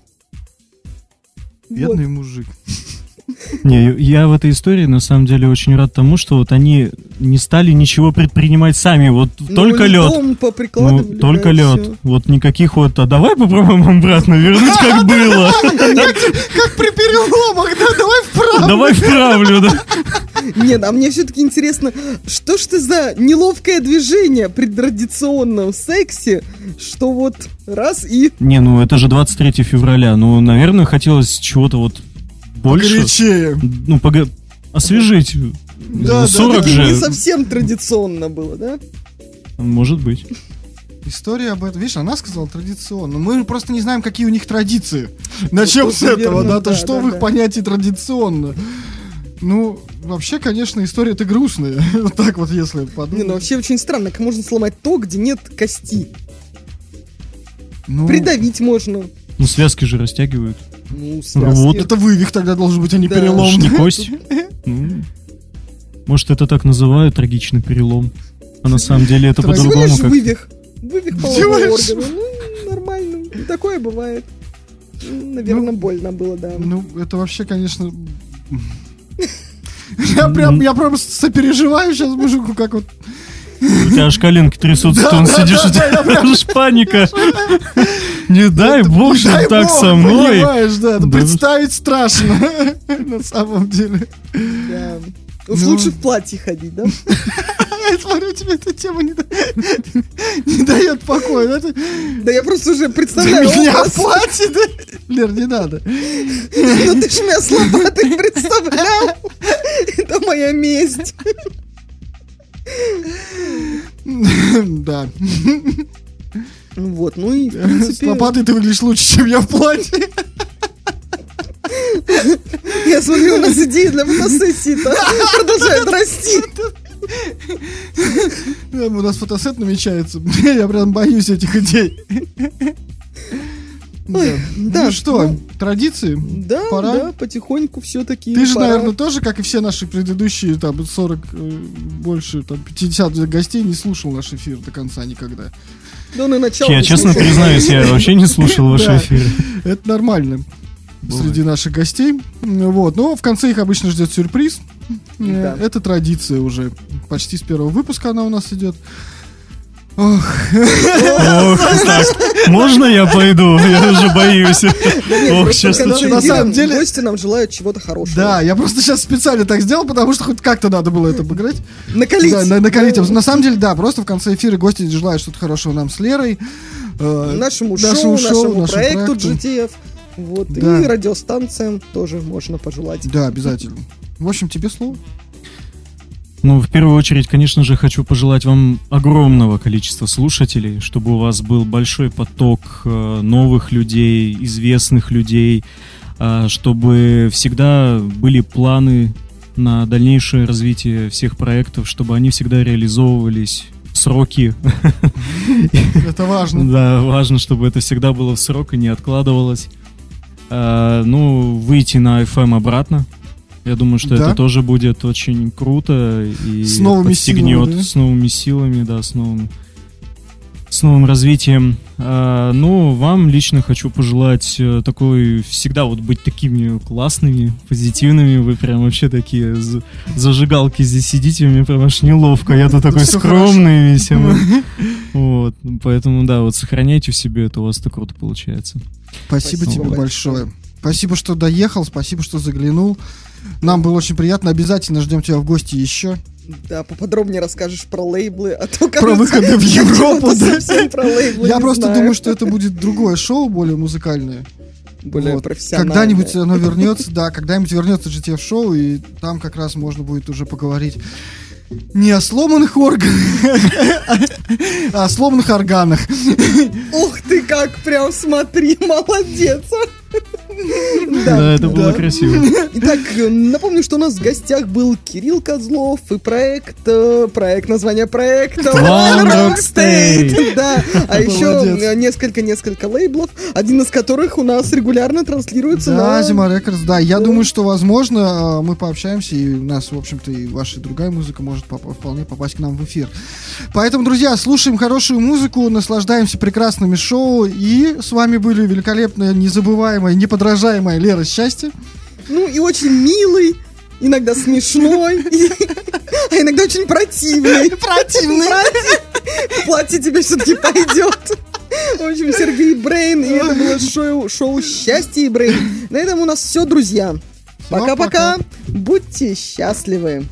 Вот. Бедный мужик. Не, я в этой истории на самом деле очень рад тому, что вот они не стали ничего предпринимать сами, вот Ну, только лед. Ну, только лед. Вот никаких вот, а давай попробуем обратно вернуть, как было. Как при переломах, да, давай вправо. Давай вправлю, да. Нет, а мне все-таки интересно, что ж ты за неловкое движение при традиционном сексе, что вот раз и... Не, ну это же 23 февраля. Ну, наверное, хотелось чего-то вот больше. Горячее. Ну, пога- освежить. Да, да, 40 Всё-таки же. не совсем традиционно было, да? Может быть. История об этом, видишь, она сказала традиционно. Мы просто не знаем, какие у них традиции. Начнем с тоже этого, верно, да, то да, что да, в их да. понятии традиционно. Ну, вообще, конечно, история-то грустная. Вот так вот, если Не, ну подумать. вообще очень странно, как можно сломать то, где нет кости. Ну, Придавить можно. Ну, связки же растягивают. Ну, Рвут. связки. это вывих тогда должен быть, а не Да. перелом. Это ж не кость. Ну, Может, это так называют, трагичный перелом. А на самом деле это по-другому как вывих. Вывих полового органа. Ну, нормально. И Такое бывает. Наверное, Ну, больно было, да. Ну, это вообще, конечно... Я прям, я прям сопереживаю сейчас мужику, как вот... У тебя аж коленки трясутся, то он сидишь, у тебя аж паника. Не дай бог, что так со мной. Понимаешь, да, представить страшно, на самом деле. Уж Ну. лучше в платье ходить, да? Я смотрю, тебе эта тема не, да- не дает покоя. да, ты- Да я просто уже представляю меня образ. платье, да? Лер, не надо. Ну ты ж меня с лопатой представлял. Это моя месть. Да. Вот, ну и в С принципе... лопатой ты выглядишь лучше, чем я в платье. Я смотрю, у нас идеи для фотосессии-то продолжают расти. Да, У нас фотосет намечается. Я прям боюсь этих идей. Ой, Да. да, Ну что, ну, традиции? Да, Пора? да, потихоньку все-таки. Ты же, наверное, тоже, как и все наши предыдущие, там, 40, э, больше, там, 50 гостей, не слушал наш эфир до конца никогда. Он и начало Я честно слушал. признаюсь, я вообще не слушал ваши Да. эфиры. Это нормально среди наших гостей. Вот. Но в конце их обычно ждет сюрприз. Э. Это традиция уже. Почти с первого выпуска она у нас идет. Ох, Ох, так, можно я пойду? Я уже боюсь. Ох, сейчас мы На самом деле- Гости нам желают чего-то хорошего. да, я просто сейчас специально так сделал, потому что хоть как-то надо было это обыграть. Накалить. Да, на- накалить. На самом деле, да, просто в конце эфира гости желают что-то хорошего нам с Лерой. э, Нашему нашему шоу, шоу, нашему нашему проекту проекту. GTF. Вот. Да. И радиостанциям тоже можно пожелать. Да, обязательно. В общем, тебе слово. Ну, в первую очередь, конечно же, хочу пожелать вам огромного количества слушателей, чтобы у вас был большой поток э, новых людей, известных людей, а, чтобы всегда были планы на дальнейшее развитие всех проектов, чтобы они всегда реализовывались в сроки. Это важно. Да, важно, чтобы это всегда было в срок и не откладывалось. А, ну, выйти на FM обратно. Я думаю, что Да. это тоже будет очень круто и С новыми подстегнет силами, да? с новыми силами, да, с новым с новым развитием. А, ну, вам лично хочу пожелать э, такой всегда вот быть такими классными, позитивными. Вы прям вообще такие зажигалки здесь сидите, мне прям аж неловко. Я тут такой скромный весь. а мы- Вот, поэтому да, вот сохраняйте в себе это, у вас это круто получается. Спасибо, Спасибо тебе большое. Спасибо, что доехал, спасибо, что заглянул. Нам было очень приятно. Обязательно ждем тебя в гости еще. Да, поподробнее расскажешь про лейблы, а то Про кажется, выходы в Европу, да. про лейблы Я просто знаю. думаю, что это будет другое шоу, более музыкальное. более Вот. профессиональное. Когда-нибудь оно вернется, да, когда-нибудь вернется GTF шоу, и там как раз можно будет уже поговорить не о сломанных органах, а о сломанных органах. Ух ты, как прям смотри, молодец. Да, это было да. красиво. Итак, напомню, что у нас в гостях был Кирилл Козлов и проект, э, проект, название проекта One Rock State. Да, а еще несколько-несколько лейблов, один из которых у нас регулярно транслируется Да, на... Зима Рекордс, да. Я думаю, что, возможно, э, мы пообщаемся, и у нас, в общем-то, и ваша другая музыка может поп- вполне попасть к нам в эфир. Поэтому, друзья, слушаем хорошую музыку, наслаждаемся прекрасными шоу, и с вами были великолепная, незабываемая, моя неподражаемая Лера Счастье. Ну и очень милый, иногда смешной, а иногда очень противный. Противный. Платье тебе все-таки пойдет. В общем, Сергей Брейн, и это было шоу, шоу «Счастье и Брейн». На этом у нас все, друзья. Пока-пока. Будьте счастливы.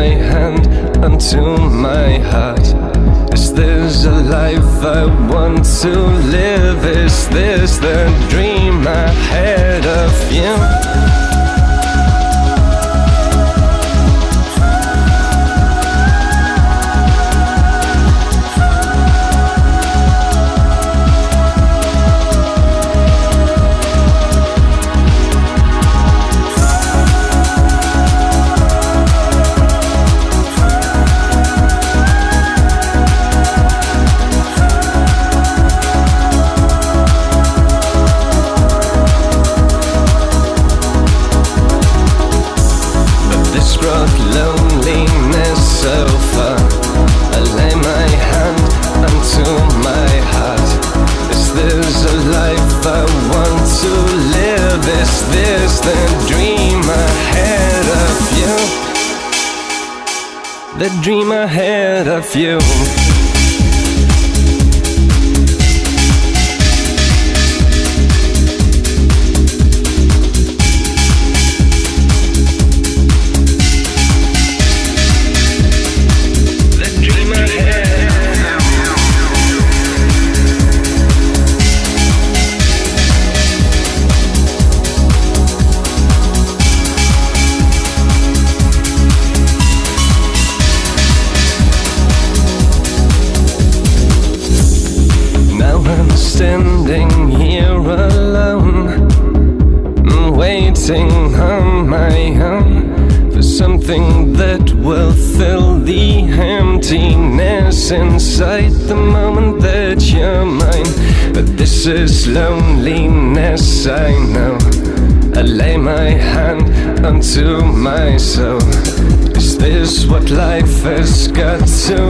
my hand unto my heart. Is this a life I want to live? Is this the dream I had of you? few first got to